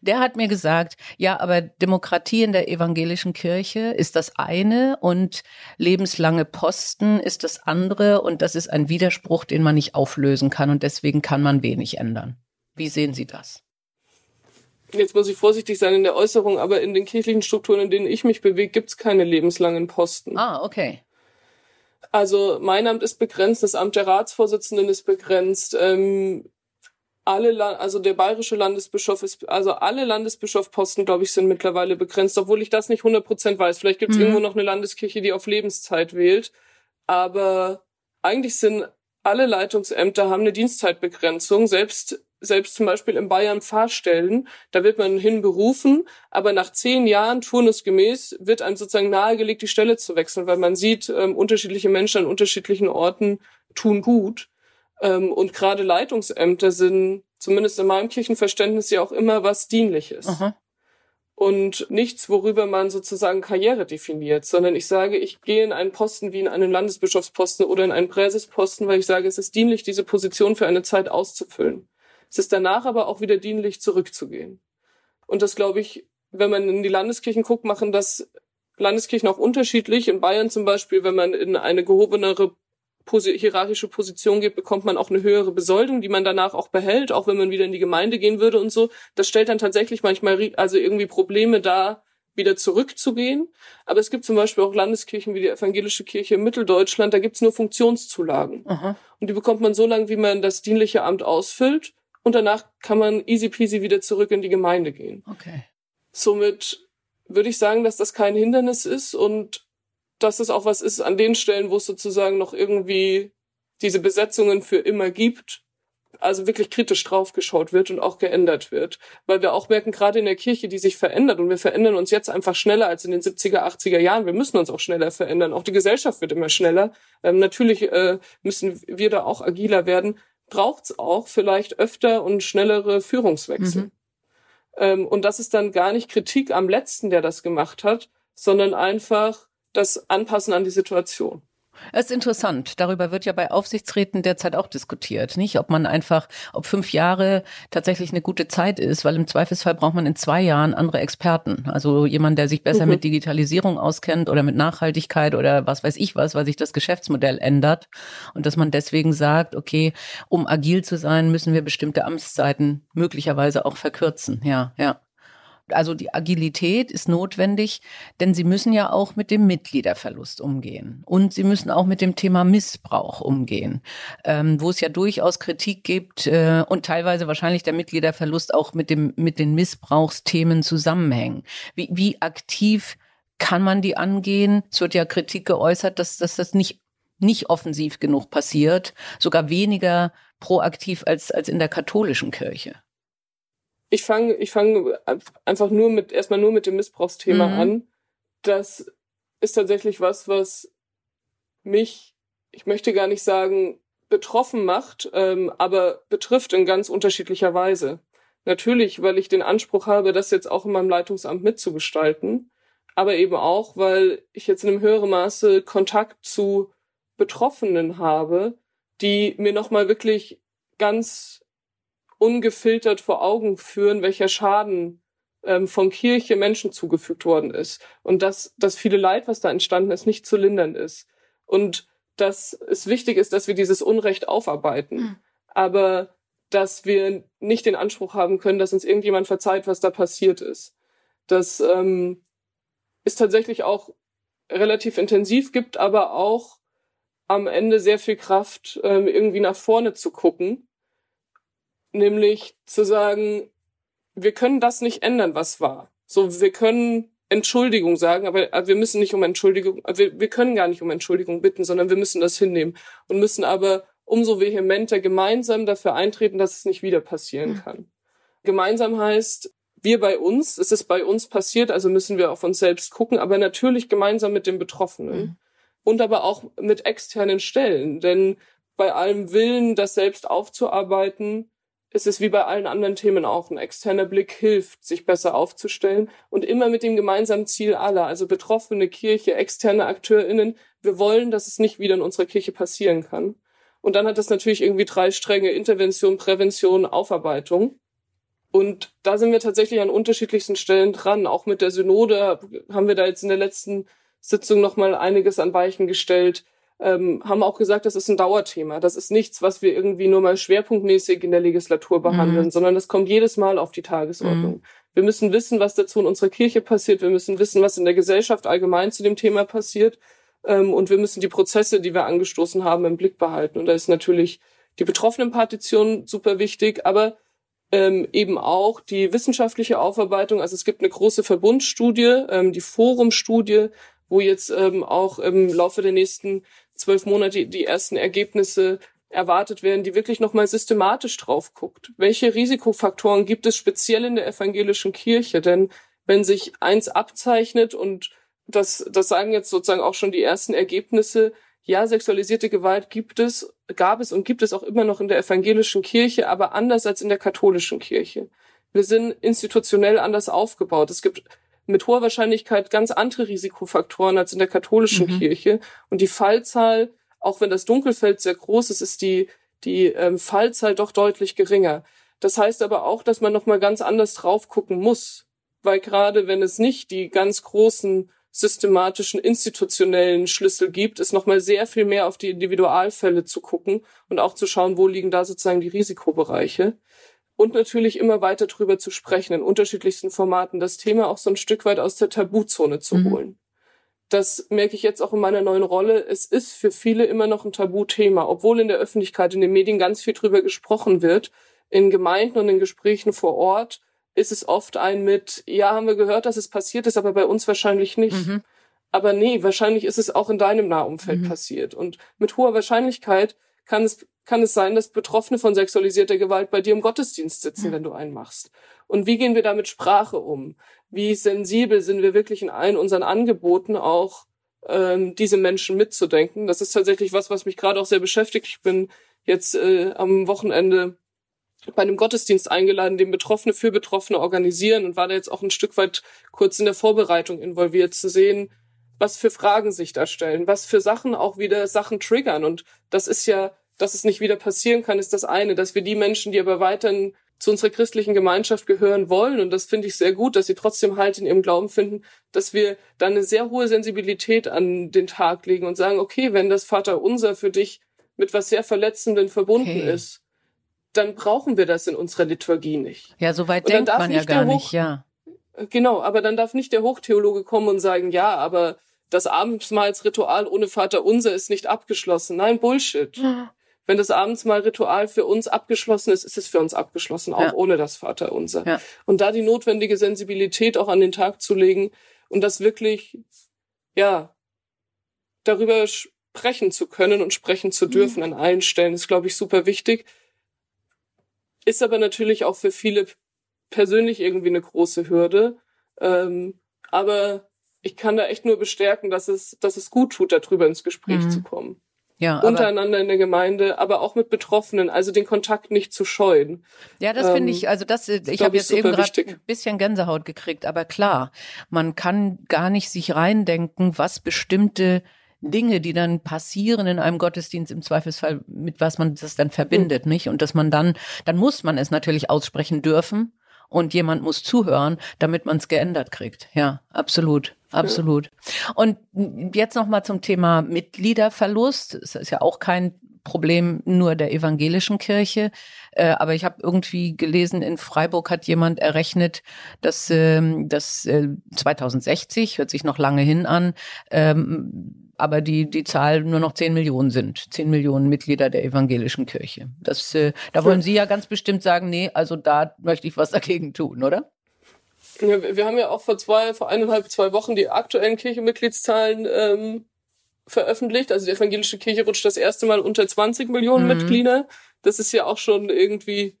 der hat mir gesagt, ja, aber Demokratie in der evangelischen Kirche ist das eine und lebenslange Posten ist das andere und das ist ein Widerspruch, den man nicht auflösen kann und deswegen kann man wenig ändern. Wie sehen Sie das? Jetzt muss ich vorsichtig sein in der Äußerung, aber in den kirchlichen Strukturen, in denen ich mich bewege, gibt es keine lebenslangen Posten. Ah, okay. Also mein Amt ist begrenzt, das Amt der Ratsvorsitzenden ist begrenzt. Ähm, alle, also der bayerische Landesbischof ist, also alle Landesbischofposten, glaube ich, sind mittlerweile begrenzt, obwohl ich das nicht 100% weiß. Vielleicht gibt es mhm. irgendwo noch eine Landeskirche, die auf Lebenszeit wählt. Aber eigentlich sind alle Leitungsämter haben eine Dienstzeitbegrenzung. Selbst selbst zum Beispiel in Bayern Pfarrstellen, da wird man hinberufen, aber nach zehn Jahren turnusgemäß wird einem sozusagen nahegelegt, die Stelle zu wechseln, weil man sieht, ähm, unterschiedliche Menschen an unterschiedlichen Orten tun gut. Ähm, und gerade Leitungsämter sind, zumindest in meinem Kirchenverständnis, ja auch immer was Dienliches. Aha. Und nichts, worüber man sozusagen Karriere definiert, sondern ich sage, ich gehe in einen Posten wie in einen Landesbischofsposten oder in einen Präsesposten, weil ich sage, es ist dienlich, diese Position für eine Zeit auszufüllen. Es ist danach aber auch wieder dienlich, zurückzugehen. Und das glaube ich, wenn man in die Landeskirchen guckt, machen das Landeskirchen auch unterschiedlich. In Bayern zum Beispiel, wenn man in eine gehobenere hierarchische Position geht, bekommt man auch eine höhere Besoldung, die man danach auch behält, auch wenn man wieder in die Gemeinde gehen würde und so. Das stellt dann tatsächlich manchmal also irgendwie Probleme dar, wieder zurückzugehen. Aber es gibt zum Beispiel auch Landeskirchen wie die Evangelische Kirche in Mitteldeutschland, da gibt's nur Funktionszulagen. Aha. Und die bekommt man so lange, wie man das dienliche Amt ausfüllt. Und danach kann man easy peasy wieder zurück in die Gemeinde gehen. Okay. Somit würde ich sagen, dass das kein Hindernis ist und dass es auch was ist an den Stellen, wo es sozusagen noch irgendwie diese Besetzungen für immer gibt, also wirklich kritisch draufgeschaut wird und auch geändert wird. Weil wir auch merken, gerade in der Kirche, die sich verändert und wir verändern uns jetzt einfach schneller als in den 70er, 80er Jahren. Wir müssen uns auch schneller verändern. Auch die Gesellschaft wird immer schneller. Ähm, natürlich äh, müssen wir da auch agiler werden. Braucht es auch vielleicht öfter und schnellere Führungswechsel. Mhm. Ähm, und das ist dann gar nicht Kritik am Letzten, der das gemacht hat, sondern einfach das Anpassen an die Situation. Es ist interessant. Darüber wird ja bei Aufsichtsräten derzeit auch diskutiert, nicht? Ob man einfach, ob fünf Jahre tatsächlich eine gute Zeit ist, weil im Zweifelsfall braucht man in zwei Jahren andere Experten. Also jemand, der sich besser mhm. mit Digitalisierung auskennt oder mit Nachhaltigkeit oder was weiß ich was, weil sich das Geschäftsmodell ändert. Und dass man deswegen sagt, okay, um agil zu sein, müssen wir bestimmte Amtszeiten möglicherweise auch verkürzen. Ja, ja. Also die Agilität ist notwendig, denn sie müssen ja auch mit dem Mitgliederverlust umgehen. Und sie müssen auch mit dem Thema Missbrauch umgehen, ähm, wo es ja durchaus Kritik gibt äh, und teilweise wahrscheinlich der Mitgliederverlust auch mit, dem, mit den Missbrauchsthemen zusammenhängen. Wie, wie aktiv kann man die angehen? Es wird ja Kritik geäußert, dass, dass das nicht nicht offensiv genug passiert, sogar weniger proaktiv als, als in der katholischen Kirche ich fange ich fang einfach nur mit, erstmal nur mit dem Missbrauchsthema mhm. an. Das ist tatsächlich was, was mich, ich möchte gar nicht sagen, betroffen macht, ähm, aber betrifft in ganz unterschiedlicher Weise. Natürlich, weil ich den Anspruch habe, das jetzt auch in meinem Leitungsamt mitzugestalten, aber eben auch, weil ich jetzt in einem höheren Maße Kontakt zu Betroffenen habe, die mir nochmal wirklich ganz ungefiltert vor Augen führen, welcher Schaden ähm, von Kirche Menschen zugefügt worden ist. Und dass das viele Leid, was da entstanden ist, nicht zu lindern ist. Und dass es wichtig ist, dass wir dieses Unrecht aufarbeiten. Mhm. Aber dass wir nicht den Anspruch haben können, dass uns irgendjemand verzeiht, was da passiert ist. Das ähm, ist tatsächlich auch relativ intensiv, gibt aber auch am Ende sehr viel Kraft, ähm, irgendwie nach vorne zu gucken nämlich zu sagen, wir können das nicht ändern, was war. So, wir können Entschuldigung sagen, aber wir müssen nicht um Entschuldigung, wir, wir können gar nicht um Entschuldigung bitten, sondern wir müssen das hinnehmen und müssen aber umso vehementer gemeinsam dafür eintreten, dass es nicht wieder passieren mhm. kann. Gemeinsam heißt, wir bei uns, es ist bei uns passiert, also müssen wir auf uns selbst gucken, aber natürlich gemeinsam mit den Betroffenen mhm. und aber auch mit externen Stellen, denn bei allem Willen, das selbst aufzuarbeiten, es ist wie bei allen anderen Themen auch. Ein externer Blick hilft, sich besser aufzustellen und immer mit dem gemeinsamen Ziel aller, also Betroffene, Kirche, externe AkteurInnen. Wir wollen, dass es nicht wieder in unserer Kirche passieren kann. Und dann hat das natürlich irgendwie drei Stränge, Intervention, Prävention, Aufarbeitung. Und da sind wir tatsächlich an unterschiedlichsten Stellen dran. Auch mit der Synode haben wir da jetzt in der letzten Sitzung nochmal einiges an Weichen gestellt ähm, haben auch gesagt, das ist ein Dauerthema. Das ist nichts, was wir irgendwie nur mal schwerpunktmäßig in der Legislatur behandeln, mhm. sondern das kommt jedes Mal auf die Tagesordnung. Mhm. Wir müssen wissen, was dazu in unserer Kirche passiert. Wir müssen wissen, was in der Gesellschaft allgemein zu dem Thema passiert. Ähm, und wir müssen die Prozesse, die wir angestoßen haben, im Blick behalten. Und da ist natürlich die Betroffenenpartition super wichtig, aber ähm, eben auch die wissenschaftliche Aufarbeitung. Also es gibt eine große Verbundstudie, ähm, die Forumstudie, wo jetzt ähm, auch im Laufe der nächsten zwölf Monate die ersten Ergebnisse erwartet werden, die wirklich nochmal systematisch drauf guckt. Welche Risikofaktoren gibt es speziell in der evangelischen Kirche? Denn wenn sich eins abzeichnet und das, das sagen jetzt sozusagen auch schon die ersten Ergebnisse, ja, sexualisierte Gewalt gibt es, gab es und gibt es auch immer noch in der evangelischen Kirche, aber anders als in der katholischen Kirche. Wir sind institutionell anders aufgebaut. Es gibt mit hoher Wahrscheinlichkeit ganz andere Risikofaktoren als in der katholischen mhm. Kirche. Und die Fallzahl, auch wenn das Dunkelfeld sehr groß ist, ist die, die ähm, Fallzahl doch deutlich geringer. Das heißt aber auch, dass man nochmal ganz anders drauf gucken muss. Weil gerade wenn es nicht die ganz großen systematischen, institutionellen Schlüssel gibt, ist nochmal sehr viel mehr auf die Individualfälle zu gucken und auch zu schauen, wo liegen da sozusagen die Risikobereiche. Und natürlich immer weiter drüber zu sprechen in unterschiedlichsten Formaten, das Thema auch so ein Stück weit aus der Tabuzone zu mhm. holen. Das merke ich jetzt auch in meiner neuen Rolle. Es ist für viele immer noch ein Tabuthema, obwohl in der Öffentlichkeit, in den Medien ganz viel drüber gesprochen wird. In Gemeinden und in Gesprächen vor Ort ist es oft ein mit, ja, haben wir gehört, dass es passiert ist, aber bei uns wahrscheinlich nicht. Mhm. Aber nee, wahrscheinlich ist es auch in deinem Nahumfeld mhm. passiert. Und mit hoher Wahrscheinlichkeit kann es, kann es sein, dass Betroffene von sexualisierter Gewalt bei dir im Gottesdienst sitzen, mhm. wenn du einen machst. Und wie gehen wir da mit Sprache um? Wie sensibel sind wir wirklich in allen unseren Angeboten auch, ähm, diese Menschen mitzudenken? Das ist tatsächlich was, was mich gerade auch sehr beschäftigt. Ich bin jetzt äh, am Wochenende bei einem Gottesdienst eingeladen, den Betroffene für Betroffene organisieren und war da jetzt auch ein Stück weit kurz in der Vorbereitung involviert, zu sehen, was für Fragen sich da stellen, was für Sachen auch wieder Sachen triggern. Und das ist ja, dass es nicht wieder passieren kann, ist das eine, dass wir die Menschen, die aber weiterhin zu unserer christlichen Gemeinschaft gehören wollen, und das finde ich sehr gut, dass sie trotzdem Halt in ihrem Glauben finden, dass wir dann eine sehr hohe Sensibilität an den Tag legen und sagen, okay, wenn das Vater unser für dich mit was sehr Verletzenden verbunden okay. ist, dann brauchen wir das in unserer Liturgie nicht. Ja, so weit denkt man ja gar nicht, ja. Genau, aber dann darf nicht der Hochtheologe kommen und sagen, ja, aber das Abendmahlsritual ohne Vater unser ist nicht abgeschlossen. Nein, Bullshit. Ja. Wenn das Abendsmahlritual für uns abgeschlossen ist, ist es für uns abgeschlossen, auch ja. ohne das Vater unser. Ja. Und da die notwendige Sensibilität auch an den Tag zu legen und das wirklich, ja, darüber sprechen zu können und sprechen zu dürfen mhm. an allen Stellen, ist, glaube ich, super wichtig. Ist aber natürlich auch für viele persönlich irgendwie eine große Hürde. Ähm, aber ich kann da echt nur bestärken, dass es, dass es gut tut, darüber ins Gespräch mhm. zu kommen. Ja, untereinander in der Gemeinde, aber auch mit Betroffenen, also den Kontakt nicht zu scheuen. Ja, das ähm, finde ich, also das, ich habe jetzt eben gerade ein bisschen Gänsehaut gekriegt, aber klar, man kann gar nicht sich reindenken, was bestimmte Dinge, die dann passieren in einem Gottesdienst im Zweifelsfall, mit was man das dann verbindet, mhm. nicht? Und dass man dann, dann muss man es natürlich aussprechen dürfen und jemand muss zuhören, damit man es geändert kriegt. Ja, absolut, absolut. Ja. Und jetzt noch mal zum Thema Mitgliederverlust. Das ist ja auch kein Problem nur der evangelischen Kirche. Äh, aber ich habe irgendwie gelesen, in Freiburg hat jemand errechnet, dass, ähm, dass äh, 2060, hört sich noch lange hin an, ähm, aber die, die Zahl nur noch 10 Millionen sind. 10 Millionen Mitglieder der evangelischen Kirche. Das, äh, da wollen Sie ja ganz bestimmt sagen, nee, also da möchte ich was dagegen tun, oder? Ja, wir haben ja auch vor zwei, vor eineinhalb, zwei Wochen die aktuellen Kirchenmitgliedszahlen ähm, veröffentlicht. Also die evangelische Kirche rutscht das erste Mal unter 20 Millionen mhm. Mitglieder. Das ist ja auch schon irgendwie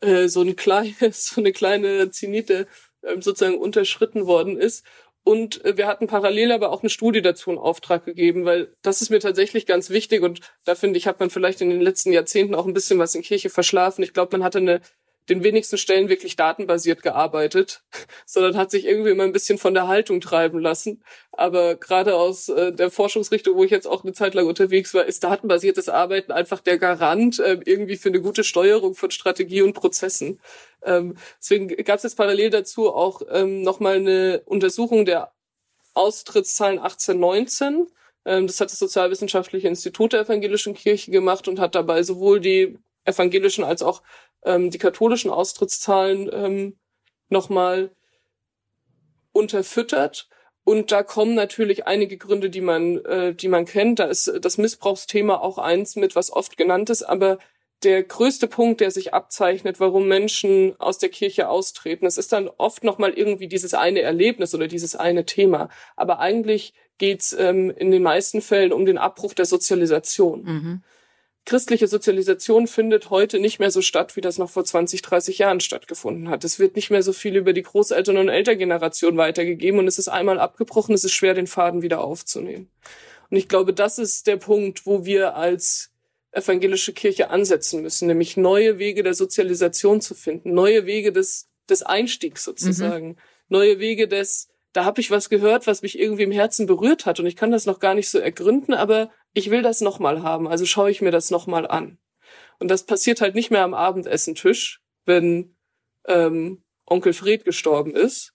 äh, so ein kleines, so eine kleine Zenite ähm, sozusagen unterschritten worden ist. Und äh, wir hatten parallel aber auch eine Studie dazu in Auftrag gegeben, weil das ist mir tatsächlich ganz wichtig und da finde ich, hat man vielleicht in den letzten Jahrzehnten auch ein bisschen was in Kirche verschlafen. Ich glaube, man hatte eine den wenigsten Stellen wirklich datenbasiert gearbeitet, sondern hat sich irgendwie immer ein bisschen von der Haltung treiben lassen. Aber gerade aus äh, der Forschungsrichtung, wo ich jetzt auch eine Zeit lang unterwegs war, ist datenbasiertes Arbeiten einfach der Garant äh, irgendwie für eine gute Steuerung von Strategie und Prozessen. Ähm, deswegen gab es jetzt parallel dazu auch ähm, nochmal eine Untersuchung der Austrittszahlen 1819. Ähm, das hat das Sozialwissenschaftliche Institut der Evangelischen Kirche gemacht und hat dabei sowohl die evangelischen als auch ähm, die katholischen Austrittszahlen ähm, nochmal unterfüttert. Und da kommen natürlich einige Gründe, die man, äh, die man kennt. Da ist das Missbrauchsthema auch eins mit, was oft genannt ist. Aber der größte Punkt, der sich abzeichnet, warum Menschen aus der Kirche austreten, das ist dann oft nochmal irgendwie dieses eine Erlebnis oder dieses eine Thema. Aber eigentlich geht's ähm, in den meisten Fällen um den Abbruch der Sozialisation. Mhm christliche Sozialisation findet heute nicht mehr so statt, wie das noch vor 20, 30 Jahren stattgefunden hat. Es wird nicht mehr so viel über die Großeltern- und Elterngeneration weitergegeben und es ist einmal abgebrochen, es ist schwer, den Faden wieder aufzunehmen. Und ich glaube, das ist der Punkt, wo wir als evangelische Kirche ansetzen müssen, nämlich neue Wege der Sozialisation zu finden, neue Wege des, des Einstiegs sozusagen, mhm. neue Wege des, da habe ich was gehört, was mich irgendwie im Herzen berührt hat und ich kann das noch gar nicht so ergründen, aber ich will das nochmal haben, also schaue ich mir das nochmal an. Und das passiert halt nicht mehr am Abendessentisch, wenn ähm, Onkel Fred gestorben ist,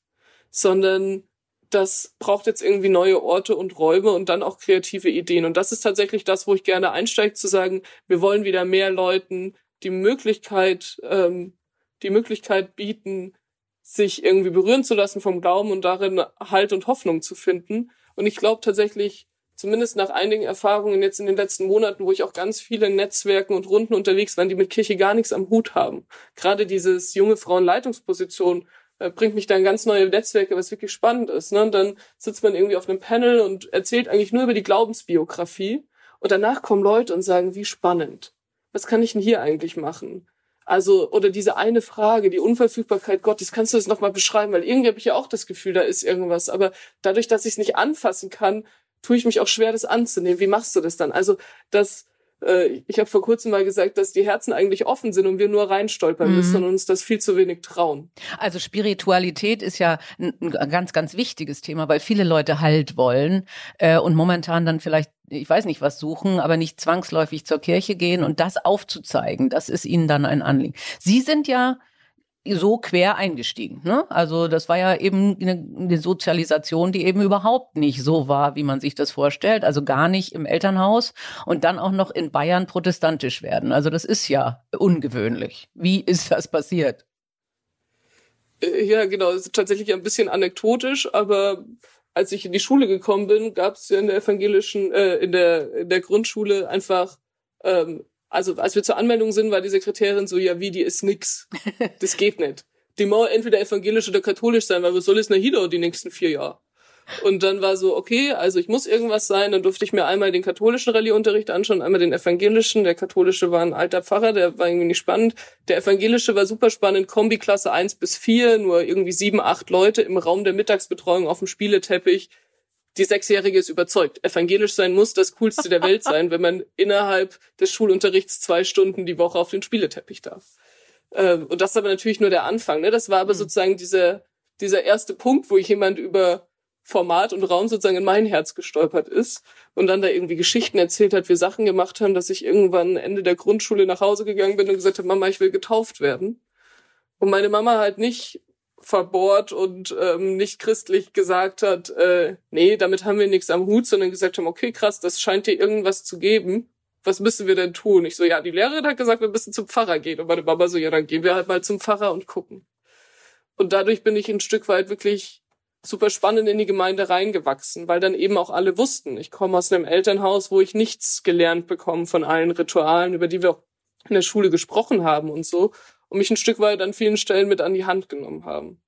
sondern das braucht jetzt irgendwie neue Orte und Räume und dann auch kreative Ideen. Und das ist tatsächlich das, wo ich gerne einsteige, zu sagen, wir wollen wieder mehr Leuten die Möglichkeit, ähm, die Möglichkeit bieten, sich irgendwie berühren zu lassen vom Glauben und darin Halt und Hoffnung zu finden. Und ich glaube tatsächlich, zumindest nach einigen Erfahrungen jetzt in den letzten Monaten, wo ich auch ganz viele Netzwerken und Runden unterwegs war, die mit Kirche gar nichts am Hut haben. Gerade dieses junge Frauenleitungsposition äh, bringt mich da in ganz neue Netzwerke, was wirklich spannend ist. Ne? Und dann sitzt man irgendwie auf einem Panel und erzählt eigentlich nur über die Glaubensbiografie. Und danach kommen Leute und sagen, wie spannend. Was kann ich denn hier eigentlich machen? Also, oder diese eine Frage, die Unverfügbarkeit Gottes, kannst du das nochmal beschreiben? Weil irgendwie habe ich ja auch das Gefühl, da ist irgendwas. Aber dadurch, dass ich es nicht anfassen kann, tue ich mich auch schwer, das anzunehmen. Wie machst du das dann? Also, das, äh, ich habe vor kurzem mal gesagt, dass die Herzen eigentlich offen sind und wir nur reinstolpern mhm. müssen und uns das viel zu wenig trauen. Also Spiritualität ist ja ein, ein ganz, ganz wichtiges Thema, weil viele Leute Halt wollen äh, und momentan dann vielleicht ich weiß nicht was suchen, aber nicht zwangsläufig zur Kirche gehen und das aufzuzeigen, das ist ihnen dann ein Anliegen. Sie sind ja so quer eingestiegen. Ne? Also das war ja eben eine, eine, Sozialisation, die eben überhaupt nicht so war, wie man sich das vorstellt. Also gar nicht im Elternhaus und dann auch noch in Bayern protestantisch werden. Also das ist ja ungewöhnlich. Wie ist das passiert? Äh, ja, genau. Das ist tatsächlich ein bisschen anekdotisch, aber als ich in die Schule gekommen bin, gab es ja in der evangelischen, äh, in der in der Grundschule einfach ähm, also als wir zur Anmeldung sind, war die Sekretärin so, ja, wie, die ist nix. Das geht nicht. Die muss entweder evangelisch oder katholisch sein, weil was soll es nach hier die nächsten vier Jahre? Und dann war so, okay, also ich muss irgendwas sein. Dann durfte ich mir einmal den katholischen Rallyeunterricht anschauen, einmal den evangelischen. Der katholische war ein alter Pfarrer, der war irgendwie nicht spannend. Der evangelische war super spannend, Kombiklasse eins bis vier, nur irgendwie sieben, acht Leute im Raum der Mittagsbetreuung auf dem Spieleteppich die Sechsjährige ist überzeugt. Evangelisch sein muss das Coolste der Welt sein, wenn man innerhalb des Schulunterrichts zwei Stunden die Woche auf den Spieleteppich darf. Ähm, und das ist aber natürlich nur der Anfang. Ne? Das war aber mhm. sozusagen dieser, dieser erste Punkt, wo ich jemand über Format und Raum sozusagen in mein Herz gestolpert ist und dann da irgendwie Geschichten erzählt hat, wir Sachen gemacht haben, dass ich irgendwann Ende der Grundschule nach Hause gegangen bin und gesagt habe, Mama, ich will getauft werden. Und meine Mama halt nicht verbohrt und ähm, nicht christlich gesagt hat, äh, nee, damit haben wir nichts am Hut, sondern gesagt haben, okay, krass, das scheint dir irgendwas zu geben. Was müssen wir denn tun? Ich so, ja, die Lehrerin hat gesagt, wir müssen zum Pfarrer gehen. Und meine Mama so, ja, dann gehen wir halt mal zum Pfarrer und gucken. Und dadurch bin ich ein Stück weit wirklich super spannend in die Gemeinde reingewachsen, weil dann eben auch alle wussten, ich komme aus einem Elternhaus, wo ich nichts gelernt bekomme von allen Ritualen, über die wir auch in der Schule gesprochen haben und so und mich ein Stück weit an vielen Stellen mit an die Hand genommen haben.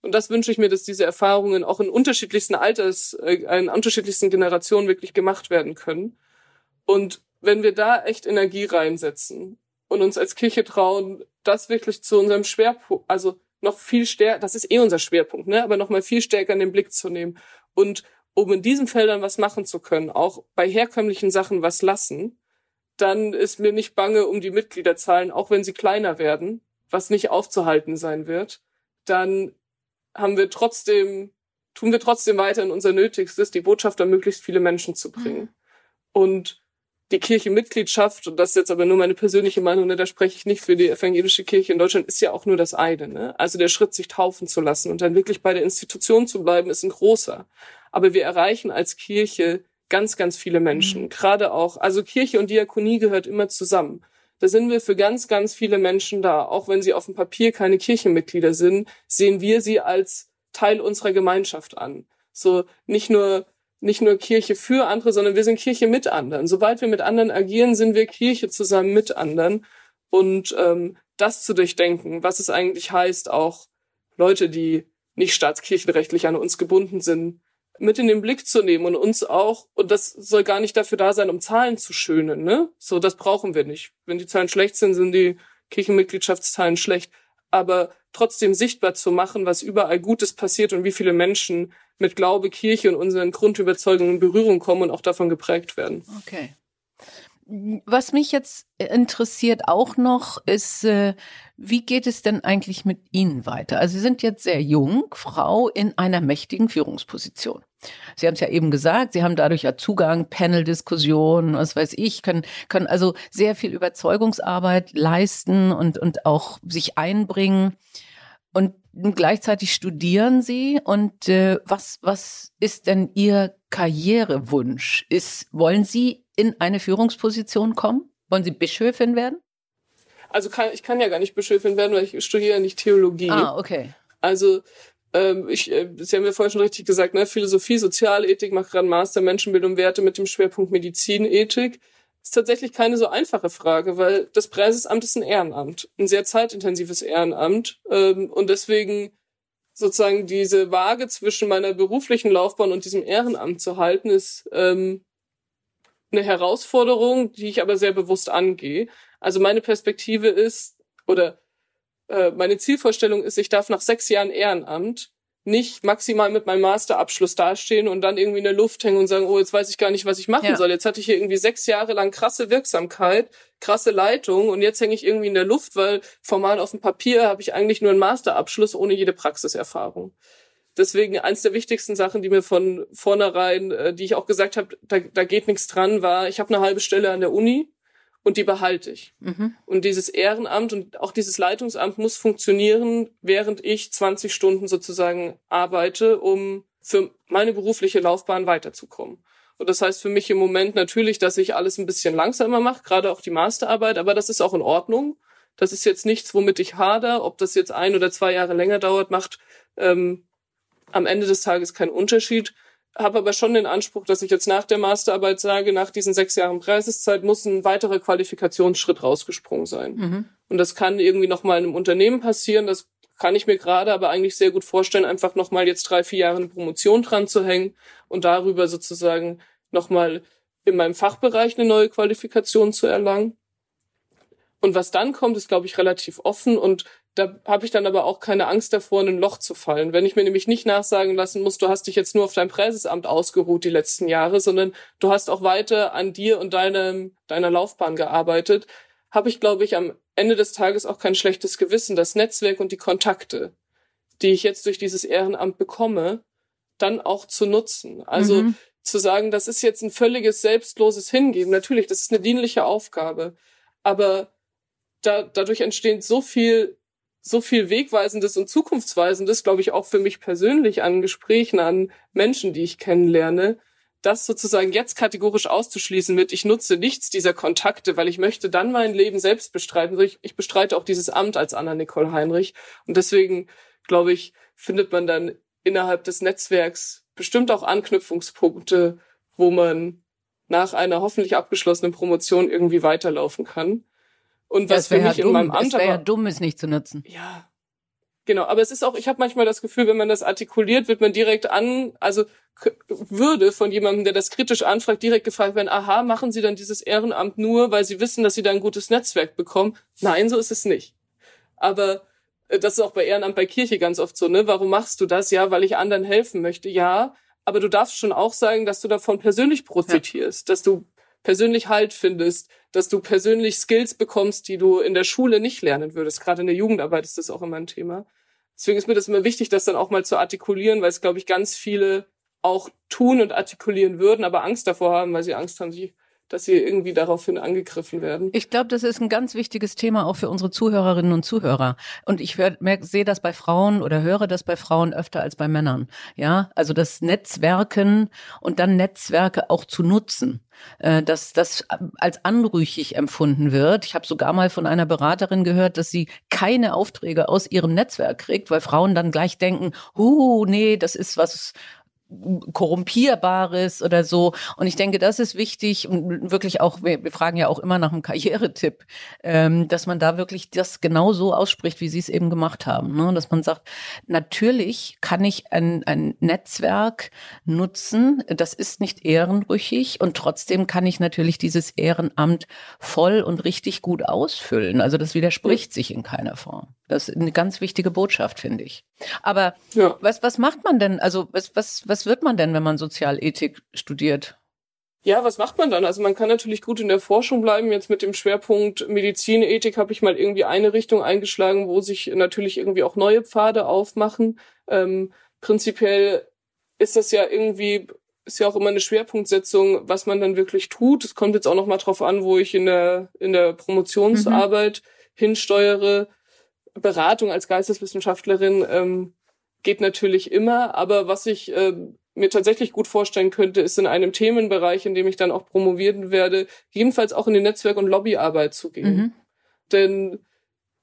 Und das wünsche ich mir, dass diese Erfahrungen auch in unterschiedlichsten Alters, äh, in unterschiedlichsten Generationen wirklich gemacht werden können. Und wenn wir da echt Energie reinsetzen und uns als Kirche trauen, das wirklich zu unserem Schwerpunkt, also noch viel stärker, das ist eh unser Schwerpunkt, ne, aber noch mal viel stärker in den Blick zu nehmen und um in diesen Feldern was machen zu können, auch bei herkömmlichen Sachen was lassen, dann ist mir nicht bange um die Mitgliederzahlen, auch wenn sie kleiner werden, was nicht aufzuhalten sein wird, dann haben wir trotzdem, tun wir trotzdem weiter in unser Nötigstes, die Botschaft an möglichst viele Menschen zu bringen. Mhm. Und die Kirchenmitgliedschaft, und das ist jetzt aber nur meine persönliche Meinung, ne, da spreche ich nicht für die evangelische Kirche in Deutschland, ist ja auch nur das eine. Ne? Also der Schritt, sich taufen zu lassen und dann wirklich bei der Institution zu bleiben, ist ein großer. Aber wir erreichen als Kirche ganz, ganz viele Menschen. Mhm. Gerade auch, also Kirche und Diakonie gehört immer zusammen. Da sind wir für ganz, ganz viele Menschen da. Auch wenn sie auf dem Papier keine Kirchenmitglieder sind, sehen wir sie als Teil unserer Gemeinschaft an. So nicht nur nicht nur Kirche für andere, sondern wir sind Kirche mit anderen. Sobald wir mit anderen agieren, sind wir Kirche zusammen mit anderen. Und ähm, das zu durchdenken, was es eigentlich heißt, auch Leute, die nicht staatskirchenrechtlich an uns gebunden sind, mit in den Blick zu nehmen und uns auch, und das soll gar nicht dafür da sein, um Zahlen zu schönen, ne? So, das brauchen wir nicht. Wenn die Zahlen schlecht sind, sind die Kirchenmitgliedschaftszahlen schlecht. Aber trotzdem sichtbar zu machen, was überall Gutes passiert und wie viele Menschen mit Glaube, Kirche und unseren Grundüberzeugungen in Berührung kommen und auch davon geprägt werden. Okay. Was mich jetzt interessiert auch noch ist, äh, wie geht es denn eigentlich mit Ihnen weiter? Also Sie sind jetzt sehr jung, Frau in einer mächtigen Führungsposition. Sie haben es ja eben gesagt, Sie haben dadurch ja Zugang, Panel-Diskussionen, was weiß ich, können, können also sehr viel Überzeugungsarbeit leisten und, und auch sich einbringen. Und gleichzeitig studieren Sie und äh, was, was ist denn Ihr Karrierewunsch? Ist, wollen Sie in eine Führungsposition kommen? Wollen Sie Bischöfin werden? Also kann, ich kann ja gar nicht Bischöfin werden, weil ich studiere nicht Theologie. Ah, okay. Also ähm, ich, äh, Sie haben ja vorhin schon richtig gesagt, ne? Philosophie, Sozialethik, mache gerade Master Menschenbildung, Werte mit dem Schwerpunkt Medizinethik. Ist tatsächlich keine so einfache Frage, weil das Präsesamt ist ein Ehrenamt, ein sehr zeitintensives Ehrenamt ähm, und deswegen sozusagen diese Waage zwischen meiner beruflichen Laufbahn und diesem Ehrenamt zu halten, ist ähm, eine Herausforderung, die ich aber sehr bewusst angehe. Also meine Perspektive ist, oder äh, meine Zielvorstellung ist, ich darf nach sechs Jahren Ehrenamt nicht maximal mit meinem Masterabschluss dastehen und dann irgendwie in der Luft hängen und sagen, oh, jetzt weiß ich gar nicht, was ich machen ja. soll. Jetzt hatte ich hier irgendwie sechs Jahre lang krasse Wirksamkeit, krasse Leitung und jetzt hänge ich irgendwie in der Luft, weil formal auf dem Papier habe ich eigentlich nur einen Masterabschluss ohne jede Praxiserfahrung. Deswegen eins der wichtigsten Sachen, die mir von vornherein, äh, die ich auch gesagt habe, da, da geht nichts dran, war, ich habe eine halbe Stelle an der Uni und die behalte ich. Mhm. Und dieses Ehrenamt und auch dieses Leitungsamt muss funktionieren, während ich 20 Stunden sozusagen arbeite, um für meine berufliche Laufbahn weiterzukommen. Und das heißt für mich im Moment natürlich, dass ich alles ein bisschen langsamer mache, gerade auch die Masterarbeit, aber das ist auch in Ordnung. Das ist jetzt nichts, womit ich hader. Ob das jetzt ein oder zwei Jahre länger dauert, macht ähm, am Ende des Tages keinen Unterschied habe aber schon den Anspruch, dass ich jetzt nach der Masterarbeit sage, nach diesen sechs Jahren Preiseszeit muss ein weiterer Qualifikationsschritt rausgesprungen sein. Mhm. Und das kann irgendwie nochmal in einem Unternehmen passieren. Das kann ich mir gerade aber eigentlich sehr gut vorstellen, einfach nochmal jetzt drei, vier Jahre eine Promotion dran zu hängen und darüber sozusagen nochmal in meinem Fachbereich eine neue Qualifikation zu erlangen. Und was dann kommt, ist, glaube ich, relativ offen und da habe ich dann aber auch keine Angst davor, in ein Loch zu fallen. Wenn ich mir nämlich nicht nachsagen lassen muss, du hast dich jetzt nur auf dein Präsesamt ausgeruht die letzten Jahre, sondern du hast auch weiter an dir und deinem, deiner Laufbahn gearbeitet, habe ich, glaube ich, am Ende des Tages auch kein schlechtes Gewissen, das Netzwerk und die Kontakte, die ich jetzt durch dieses Ehrenamt bekomme, dann auch zu nutzen. Also mhm. zu sagen, das ist jetzt ein völliges selbstloses Hingeben. Natürlich, das ist eine dienliche Aufgabe. Aber da, dadurch entsteht so viel so viel Wegweisendes und Zukunftsweisendes, glaube ich, auch für mich persönlich an Gesprächen, an Menschen, die ich kennenlerne, das sozusagen jetzt kategorisch auszuschließen mit, ich nutze nichts dieser Kontakte, weil ich möchte dann mein Leben selbst bestreiten. Ich, ich bestreite auch dieses Amt als Anna-Nicole Heinrich. Und deswegen, glaube ich, findet man dann innerhalb des Netzwerks bestimmt auch Anknüpfungspunkte, wo man nach einer hoffentlich abgeschlossenen Promotion irgendwie weiterlaufen kann. Und was für mich ja in meinem Amt. Es wäre ja dumm, es nicht zu nutzen. Ja. Genau, aber es ist auch, ich habe manchmal das Gefühl, wenn man das artikuliert, wird man direkt an, also würde von jemandem, der das kritisch anfragt, direkt gefragt werden, aha, machen Sie dann dieses Ehrenamt nur, weil Sie wissen, dass Sie da ein gutes Netzwerk bekommen? Nein, so ist es nicht. Aber äh, das ist auch bei Ehrenamt bei Kirche ganz oft so, ne? Warum machst du das? Ja, weil ich anderen helfen möchte. Ja, aber du darfst schon auch sagen, dass du davon persönlich profitierst, ja. dass du persönlich Halt findest, dass du persönlich Skills bekommst, die du in der Schule nicht lernen würdest. Gerade in der Jugendarbeit ist das auch immer ein Thema. Deswegen ist mir das immer wichtig, das dann auch mal zu artikulieren, weil es, glaube ich, ganz viele auch tun und artikulieren würden, aber Angst davor haben, weil sie Angst haben, sie dass sie irgendwie daraufhin angegriffen werden. Ich glaube, das ist ein ganz wichtiges Thema auch für unsere Zuhörerinnen und Zuhörer. Und ich sehe das bei Frauen oder höre das bei Frauen öfter als bei Männern. Ja, also das Netzwerken und dann Netzwerke auch zu nutzen äh, dass das als anrüchig empfunden wird. Ich habe sogar mal von einer Beraterin gehört, dass sie keine Aufträge aus ihrem Netzwerk kriegt, weil Frauen dann gleich denken, huh, nee, das ist was korrumpierbares oder so. Und ich denke, das ist wichtig und wirklich auch, wir, wir fragen ja auch immer nach einem Karrieretipp, ähm, dass man da wirklich das genau so ausspricht, wie Sie es eben gemacht haben. Ne? Dass man sagt, natürlich kann ich ein, ein Netzwerk nutzen, das ist nicht ehrenbrüchig und trotzdem kann ich natürlich dieses Ehrenamt voll und richtig gut ausfüllen. Also das widerspricht sich in keiner Form. Das ist eine ganz wichtige Botschaft, finde ich. Aber ja. was, was macht man denn? Also was, was, was wird man denn, wenn man Sozialethik studiert? Ja, was macht man dann? Also man kann natürlich gut in der Forschung bleiben. Jetzt mit dem Schwerpunkt Medizinethik habe ich mal irgendwie eine Richtung eingeschlagen, wo sich natürlich irgendwie auch neue Pfade aufmachen. Ähm, prinzipiell ist das ja irgendwie ist ja auch immer eine Schwerpunktsetzung, was man dann wirklich tut. Es kommt jetzt auch noch mal drauf an, wo ich in der in der Promotionsarbeit mhm. hinsteuere Beratung als Geisteswissenschaftlerin ähm, geht natürlich immer, aber was ich äh, mir tatsächlich gut vorstellen könnte, ist in einem Themenbereich, in dem ich dann auch promovieren werde, jedenfalls auch in die Netzwerk- und Lobbyarbeit zu gehen. Mhm. Denn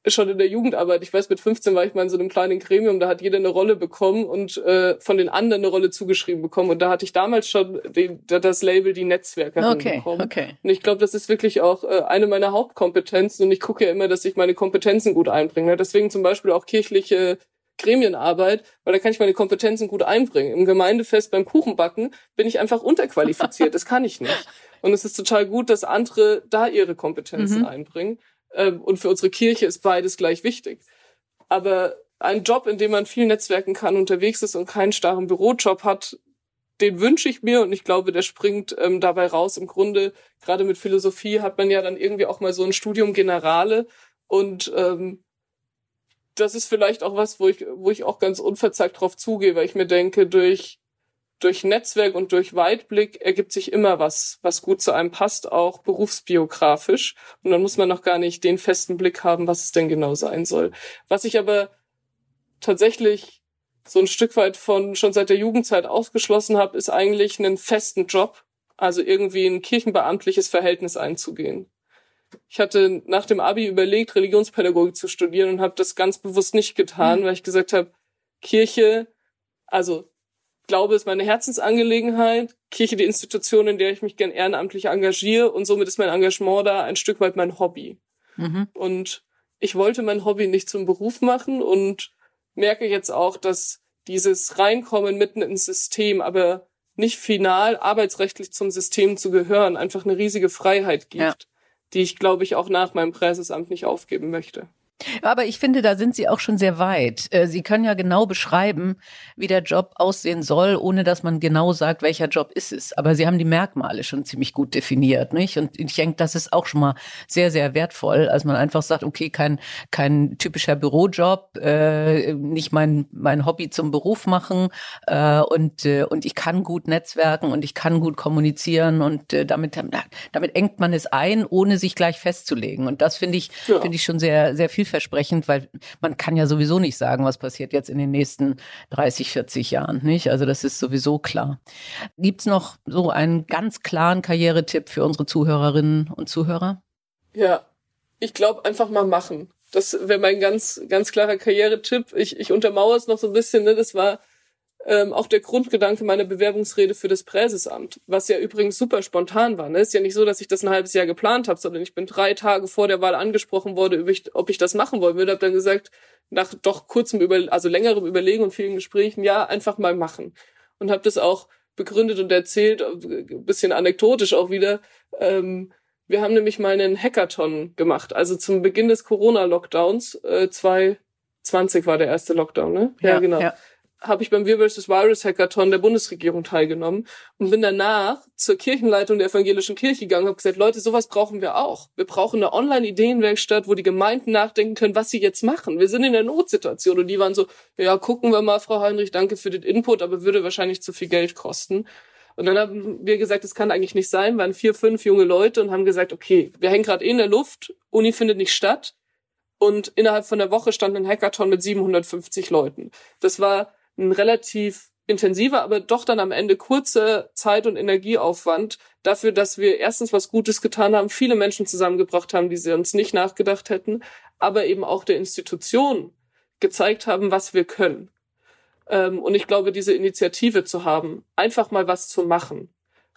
schon in der Jugendarbeit, ich weiß, mit 15 war ich mal in so einem kleinen Gremium, da hat jeder eine Rolle bekommen und äh, von den anderen eine Rolle zugeschrieben bekommen. Und da hatte ich damals schon den, das Label die Netzwerkerin okay, bekommen. Okay. Und ich glaube, das ist wirklich auch äh, eine meiner Hauptkompetenzen und ich gucke ja immer, dass ich meine Kompetenzen gut einbringe. Deswegen zum Beispiel auch kirchliche Gremienarbeit, weil da kann ich meine Kompetenzen gut einbringen. Im Gemeindefest beim Kuchenbacken bin ich einfach unterqualifiziert. das kann ich nicht. Und es ist total gut, dass andere da ihre Kompetenzen mhm. einbringen. Ähm, und für unsere Kirche ist beides gleich wichtig. Aber ein Job, in dem man viel netzwerken kann, unterwegs ist und keinen starren Bürojob hat, den wünsche ich mir und ich glaube, der springt ähm, dabei raus. Im Grunde, gerade mit Philosophie hat man ja dann irgendwie auch mal so ein Studium Generale und ähm, das ist vielleicht auch was, wo ich, wo ich auch ganz unverzagt drauf zugehe, weil ich mir denke, durch, durch Netzwerk und durch Weitblick ergibt sich immer was, was gut zu einem passt, auch berufsbiografisch. Und dann muss man noch gar nicht den festen Blick haben, was es denn genau sein soll. Was ich aber tatsächlich so ein Stück weit von schon seit der Jugendzeit ausgeschlossen habe, ist eigentlich einen festen Job, also irgendwie ein kirchenbeamtliches Verhältnis einzugehen. Ich hatte nach dem Abi überlegt, Religionspädagogik zu studieren und habe das ganz bewusst nicht getan, mhm. weil ich gesagt habe, Kirche, also Glaube ist meine Herzensangelegenheit, Kirche die Institution, in der ich mich gern ehrenamtlich engagiere und somit ist mein Engagement da ein Stück weit mein Hobby. Mhm. Und ich wollte mein Hobby nicht zum Beruf machen und merke jetzt auch, dass dieses Reinkommen mitten ins System, aber nicht final arbeitsrechtlich zum System zu gehören, einfach eine riesige Freiheit gibt. Ja die ich, glaube ich, auch nach meinem Preisesamt nicht aufgeben möchte. Aber ich finde, da sind Sie auch schon sehr weit. Äh, Sie können ja genau beschreiben, wie der Job aussehen soll, ohne dass man genau sagt, welcher Job ist es. Aber Sie haben die Merkmale schon ziemlich gut definiert, nicht? Und ich denke, das ist auch schon mal sehr, sehr wertvoll, als man einfach sagt, okay, kein, kein typischer Bürojob, äh, nicht mein, mein Hobby zum Beruf machen äh, und, äh, und ich kann gut netzwerken und ich kann gut kommunizieren und äh, damit, damit engt man es ein, ohne sich gleich festzulegen. Und das finde ich, ja. finde ich schon sehr, sehr viel vielversprechend, weil man kann ja sowieso nicht sagen, was passiert jetzt in den nächsten 30, 40 Jahren, nicht? Also das ist sowieso klar. Gibt's noch so einen ganz klaren Karrieretipp für unsere Zuhörerinnen und Zuhörer? Ja, ich glaube einfach mal machen. Das wäre mein ganz, ganz klarer Karrieretipp. Ich, ich untermauere es noch so ein bisschen, ne? Das war ähm, auch der Grundgedanke meiner Bewerbungsrede für das Präsesamt, was ja übrigens super spontan war. Ne? Ist ja nicht so, dass ich das ein halbes Jahr geplant habe, sondern ich bin drei Tage vor der Wahl angesprochen worden, ob ich das machen wollen würde. Habe dann gesagt, nach doch kurzem über, also längerem Überlegen und vielen Gesprächen, ja, einfach mal machen. Und habe das auch begründet und erzählt, ein bisschen anekdotisch auch wieder. Ähm, wir haben nämlich mal einen Hackathon gemacht, also zum Beginn des Corona-Lockdowns, äh, 2020 war der erste Lockdown, ne? Ja, ja genau. Ja habe ich beim Wir vs. Virus Hackathon der Bundesregierung teilgenommen und bin danach zur Kirchenleitung der evangelischen Kirche gegangen und habe gesagt, Leute, sowas brauchen wir auch. Wir brauchen eine Online-Ideenwerkstatt, wo die Gemeinden nachdenken können, was sie jetzt machen. Wir sind in der Notsituation und die waren so, ja, gucken wir mal, Frau Heinrich, danke für den Input, aber würde wahrscheinlich zu viel Geld kosten. Und dann haben wir gesagt, das kann eigentlich nicht sein, waren vier, fünf junge Leute und haben gesagt, okay, wir hängen gerade eh in der Luft, Uni findet nicht statt. Und innerhalb von der Woche stand ein Hackathon mit 750 Leuten. Das war ein relativ intensiver, aber doch dann am Ende kurze Zeit- und Energieaufwand dafür, dass wir erstens was Gutes getan haben, viele Menschen zusammengebracht haben, die sie uns nicht nachgedacht hätten, aber eben auch der Institution gezeigt haben, was wir können. Ähm, und ich glaube, diese Initiative zu haben, einfach mal was zu machen,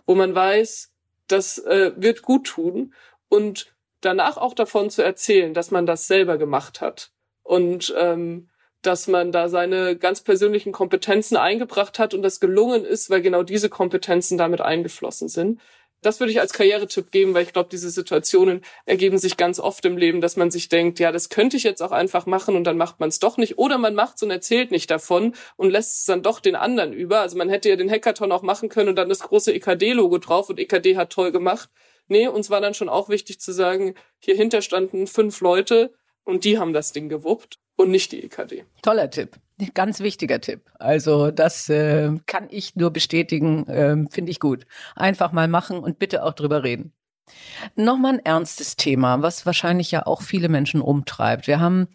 wo man weiß, das äh, wird gut tun und danach auch davon zu erzählen, dass man das selber gemacht hat. Und ähm, dass man da seine ganz persönlichen Kompetenzen eingebracht hat und das gelungen ist, weil genau diese Kompetenzen damit eingeflossen sind. Das würde ich als Karrieretipp geben, weil ich glaube, diese Situationen ergeben sich ganz oft im Leben, dass man sich denkt, ja, das könnte ich jetzt auch einfach machen und dann macht man es doch nicht. Oder man macht es und erzählt nicht davon und lässt es dann doch den anderen über. Also man hätte ja den Hackathon auch machen können und dann das große EKD-Logo drauf und EKD hat toll gemacht. Nee, uns war dann schon auch wichtig zu sagen, hier hinter standen fünf Leute und die haben das Ding gewuppt und nicht die EKD. Toller Tipp. Ganz wichtiger Tipp. Also das äh, kann ich nur bestätigen, äh, finde ich gut. Einfach mal machen und bitte auch drüber reden. Nochmal ein ernstes Thema, was wahrscheinlich ja auch viele Menschen umtreibt. Wir haben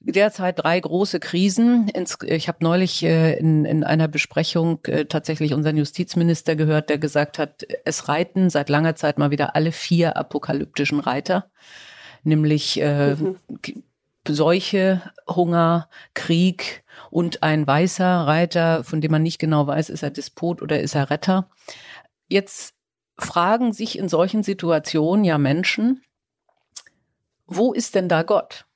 derzeit drei große Krisen. Ich habe neulich äh, in, in einer Besprechung äh, tatsächlich unseren Justizminister gehört, der gesagt hat, es reiten seit langer Zeit mal wieder alle vier apokalyptischen Reiter, nämlich äh, mhm. Seuche, Hunger, Krieg und ein weißer Reiter, von dem man nicht genau weiß, ist er Despot oder ist er Retter. Jetzt fragen sich in solchen Situationen ja Menschen, wo ist denn da Gott?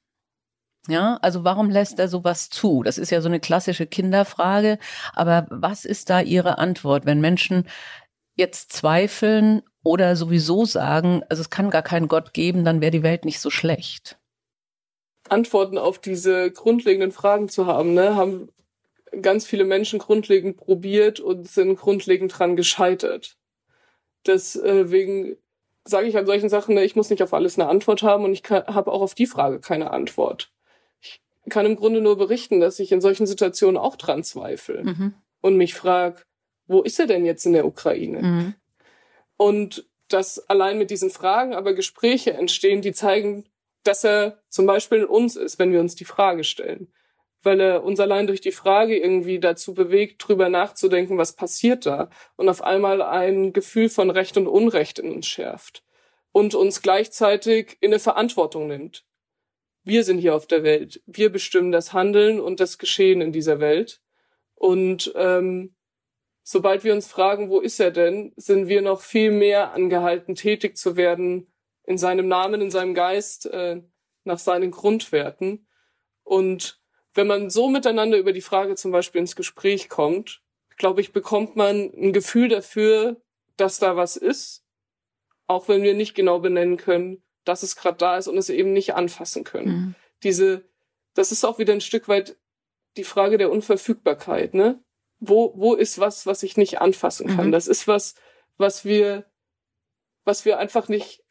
Ja, also warum lässt er sowas zu? Das ist ja so eine klassische Kinderfrage. Aber was ist da Ihre Antwort, wenn Menschen jetzt zweifeln oder sowieso sagen, also es kann gar keinen Gott geben, dann wäre die Welt nicht so schlecht? Antworten auf diese grundlegenden Fragen zu haben, ne, haben ganz viele Menschen grundlegend probiert und sind grundlegend dran gescheitert. Deswegen sage ich an solchen Sachen, ne, ich muss nicht auf alles eine Antwort haben und ich habe auch auf die Frage keine Antwort kann im Grunde nur berichten, dass ich in solchen Situationen auch dran zweifle mhm. und mich frage, wo ist er denn jetzt in der Ukraine? Mhm. Und dass allein mit diesen Fragen aber Gespräche entstehen, die zeigen, dass er zum Beispiel in uns ist, wenn wir uns die Frage stellen. Weil er uns allein durch die Frage irgendwie dazu bewegt, drüber nachzudenken, was passiert da. Und auf einmal ein Gefühl von Recht und Unrecht in uns schärft. Und uns gleichzeitig in eine Verantwortung nimmt wir sind hier auf der Welt. Wir bestimmen das Handeln und das Geschehen in dieser Welt. Und ähm, sobald wir uns fragen, wo ist er denn, sind wir noch viel mehr angehalten, tätig zu werden in seinem Namen, in seinem Geist, äh, nach seinen Grundwerten. Und wenn man so miteinander über die Frage zum Beispiel ins Gespräch kommt, glaube ich, bekommt man ein Gefühl dafür, dass da was ist, auch wenn wir nicht genau benennen können, dass es gerade da ist und es eben nicht anfassen können. Mhm. Diese, das ist auch wieder ein Stück weit die Frage der Unverfügbarkeit, ne? Wo, wo ist was, was ich nicht anfassen kann? Mhm. Das ist was, was wir, was wir einfach nicht,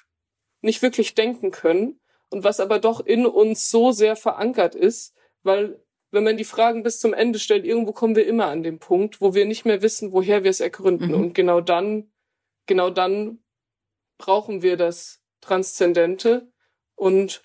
nicht wirklich denken können und was aber doch in uns so sehr verankert ist, weil wenn man die Fragen bis zum Ende stellt, irgendwo kommen wir immer an den Punkt, wo wir nicht mehr wissen, woher wir es ergründen. Mhm. Und genau dann, genau dann brauchen wir das, Transzendente und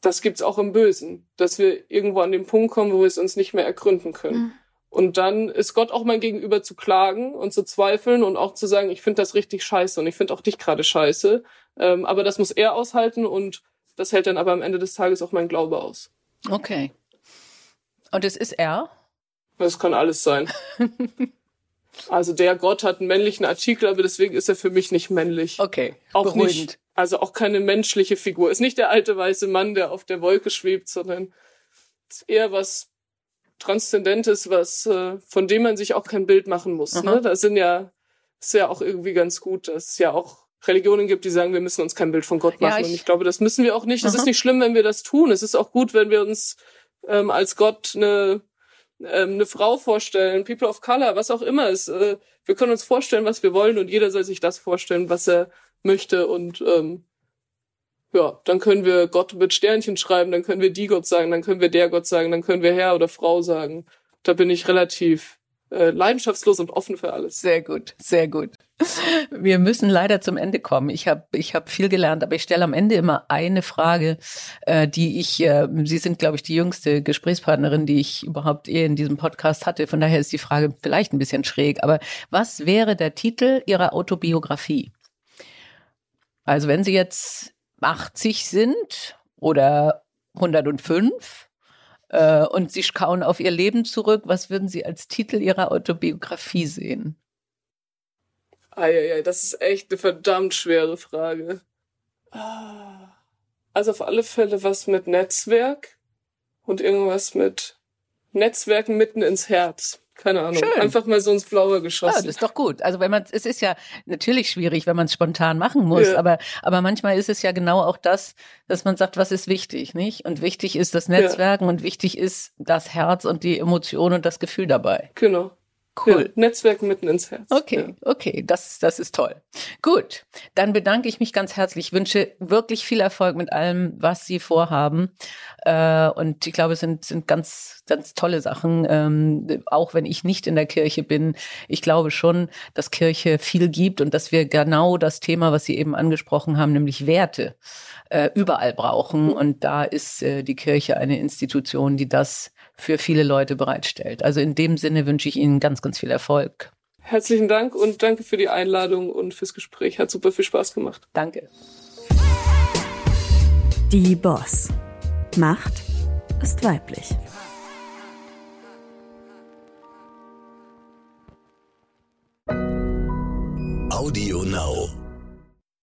das gibt's auch im Bösen, dass wir irgendwo an den Punkt kommen, wo wir es uns nicht mehr ergründen können. Mhm. Und dann ist Gott auch mein Gegenüber zu klagen und zu zweifeln und auch zu sagen, ich finde das richtig scheiße und ich finde auch dich gerade scheiße. Ähm, aber das muss er aushalten und das hält dann aber am Ende des Tages auch mein Glaube aus. Okay. Und es ist er? Das kann alles sein. also der Gott hat einen männlichen Artikel, aber deswegen ist er für mich nicht männlich. Okay. Auch beruhigend. nicht also auch keine menschliche Figur. Ist nicht der alte weiße Mann, der auf der Wolke schwebt, sondern ist eher was Transzendentes, was äh, von dem man sich auch kein Bild machen muss. Ne? Da sind ja ist ja auch irgendwie ganz gut, dass es ja auch Religionen gibt, die sagen, wir müssen uns kein Bild von Gott machen. Ja, ich, und ich glaube, das müssen wir auch nicht. Es ist nicht schlimm, wenn wir das tun. Es ist auch gut, wenn wir uns ähm, als Gott eine ähm, eine Frau vorstellen, People of Color, was auch immer ist. Äh, wir können uns vorstellen, was wir wollen und jeder soll sich das vorstellen, was er möchte und ähm, ja, dann können wir Gott mit Sternchen schreiben, dann können wir die Gott sagen, dann können wir der Gott sagen, dann können wir Herr oder Frau sagen. Da bin ich relativ äh, leidenschaftslos und offen für alles. Sehr gut, sehr gut. Wir müssen leider zum Ende kommen. Ich habe ich hab viel gelernt, aber ich stelle am Ende immer eine Frage, äh, die ich, äh, Sie sind, glaube ich, die jüngste Gesprächspartnerin, die ich überhaupt eh in diesem Podcast hatte. Von daher ist die Frage vielleicht ein bisschen schräg. Aber was wäre der Titel Ihrer Autobiografie? Also wenn Sie jetzt 80 sind oder 105 äh, und Sie schauen auf Ihr Leben zurück, was würden Sie als Titel Ihrer Autobiografie sehen? Eieiei, das ist echt eine verdammt schwere Frage. Also auf alle Fälle was mit Netzwerk und irgendwas mit Netzwerken mitten ins Herz keine Ahnung, Schön. einfach mal so ins Blaue geschossen. Ja, das ist doch gut. Also wenn man, es ist ja natürlich schwierig, wenn man es spontan machen muss, ja. aber, aber manchmal ist es ja genau auch das, dass man sagt, was ist wichtig, nicht? Und wichtig ist das Netzwerken ja. und wichtig ist das Herz und die Emotion und das Gefühl dabei. Genau. Cool. Ja, Netzwerk mitten ins Herz. Okay, ja. okay, das, das ist toll. Gut, dann bedanke ich mich ganz herzlich. Ich wünsche wirklich viel Erfolg mit allem, was Sie vorhaben. Äh, und ich glaube, es sind, sind ganz, ganz tolle Sachen. Ähm, auch wenn ich nicht in der Kirche bin, ich glaube schon, dass Kirche viel gibt und dass wir genau das Thema, was Sie eben angesprochen haben, nämlich Werte, äh, überall brauchen. Und da ist äh, die Kirche eine Institution, die das für viele Leute bereitstellt. Also in dem Sinne wünsche ich Ihnen ganz, ganz viel Erfolg. Herzlichen Dank und danke für die Einladung und fürs Gespräch. Hat super viel Spaß gemacht. Danke. Die Boss. Macht ist weiblich. Audio Now.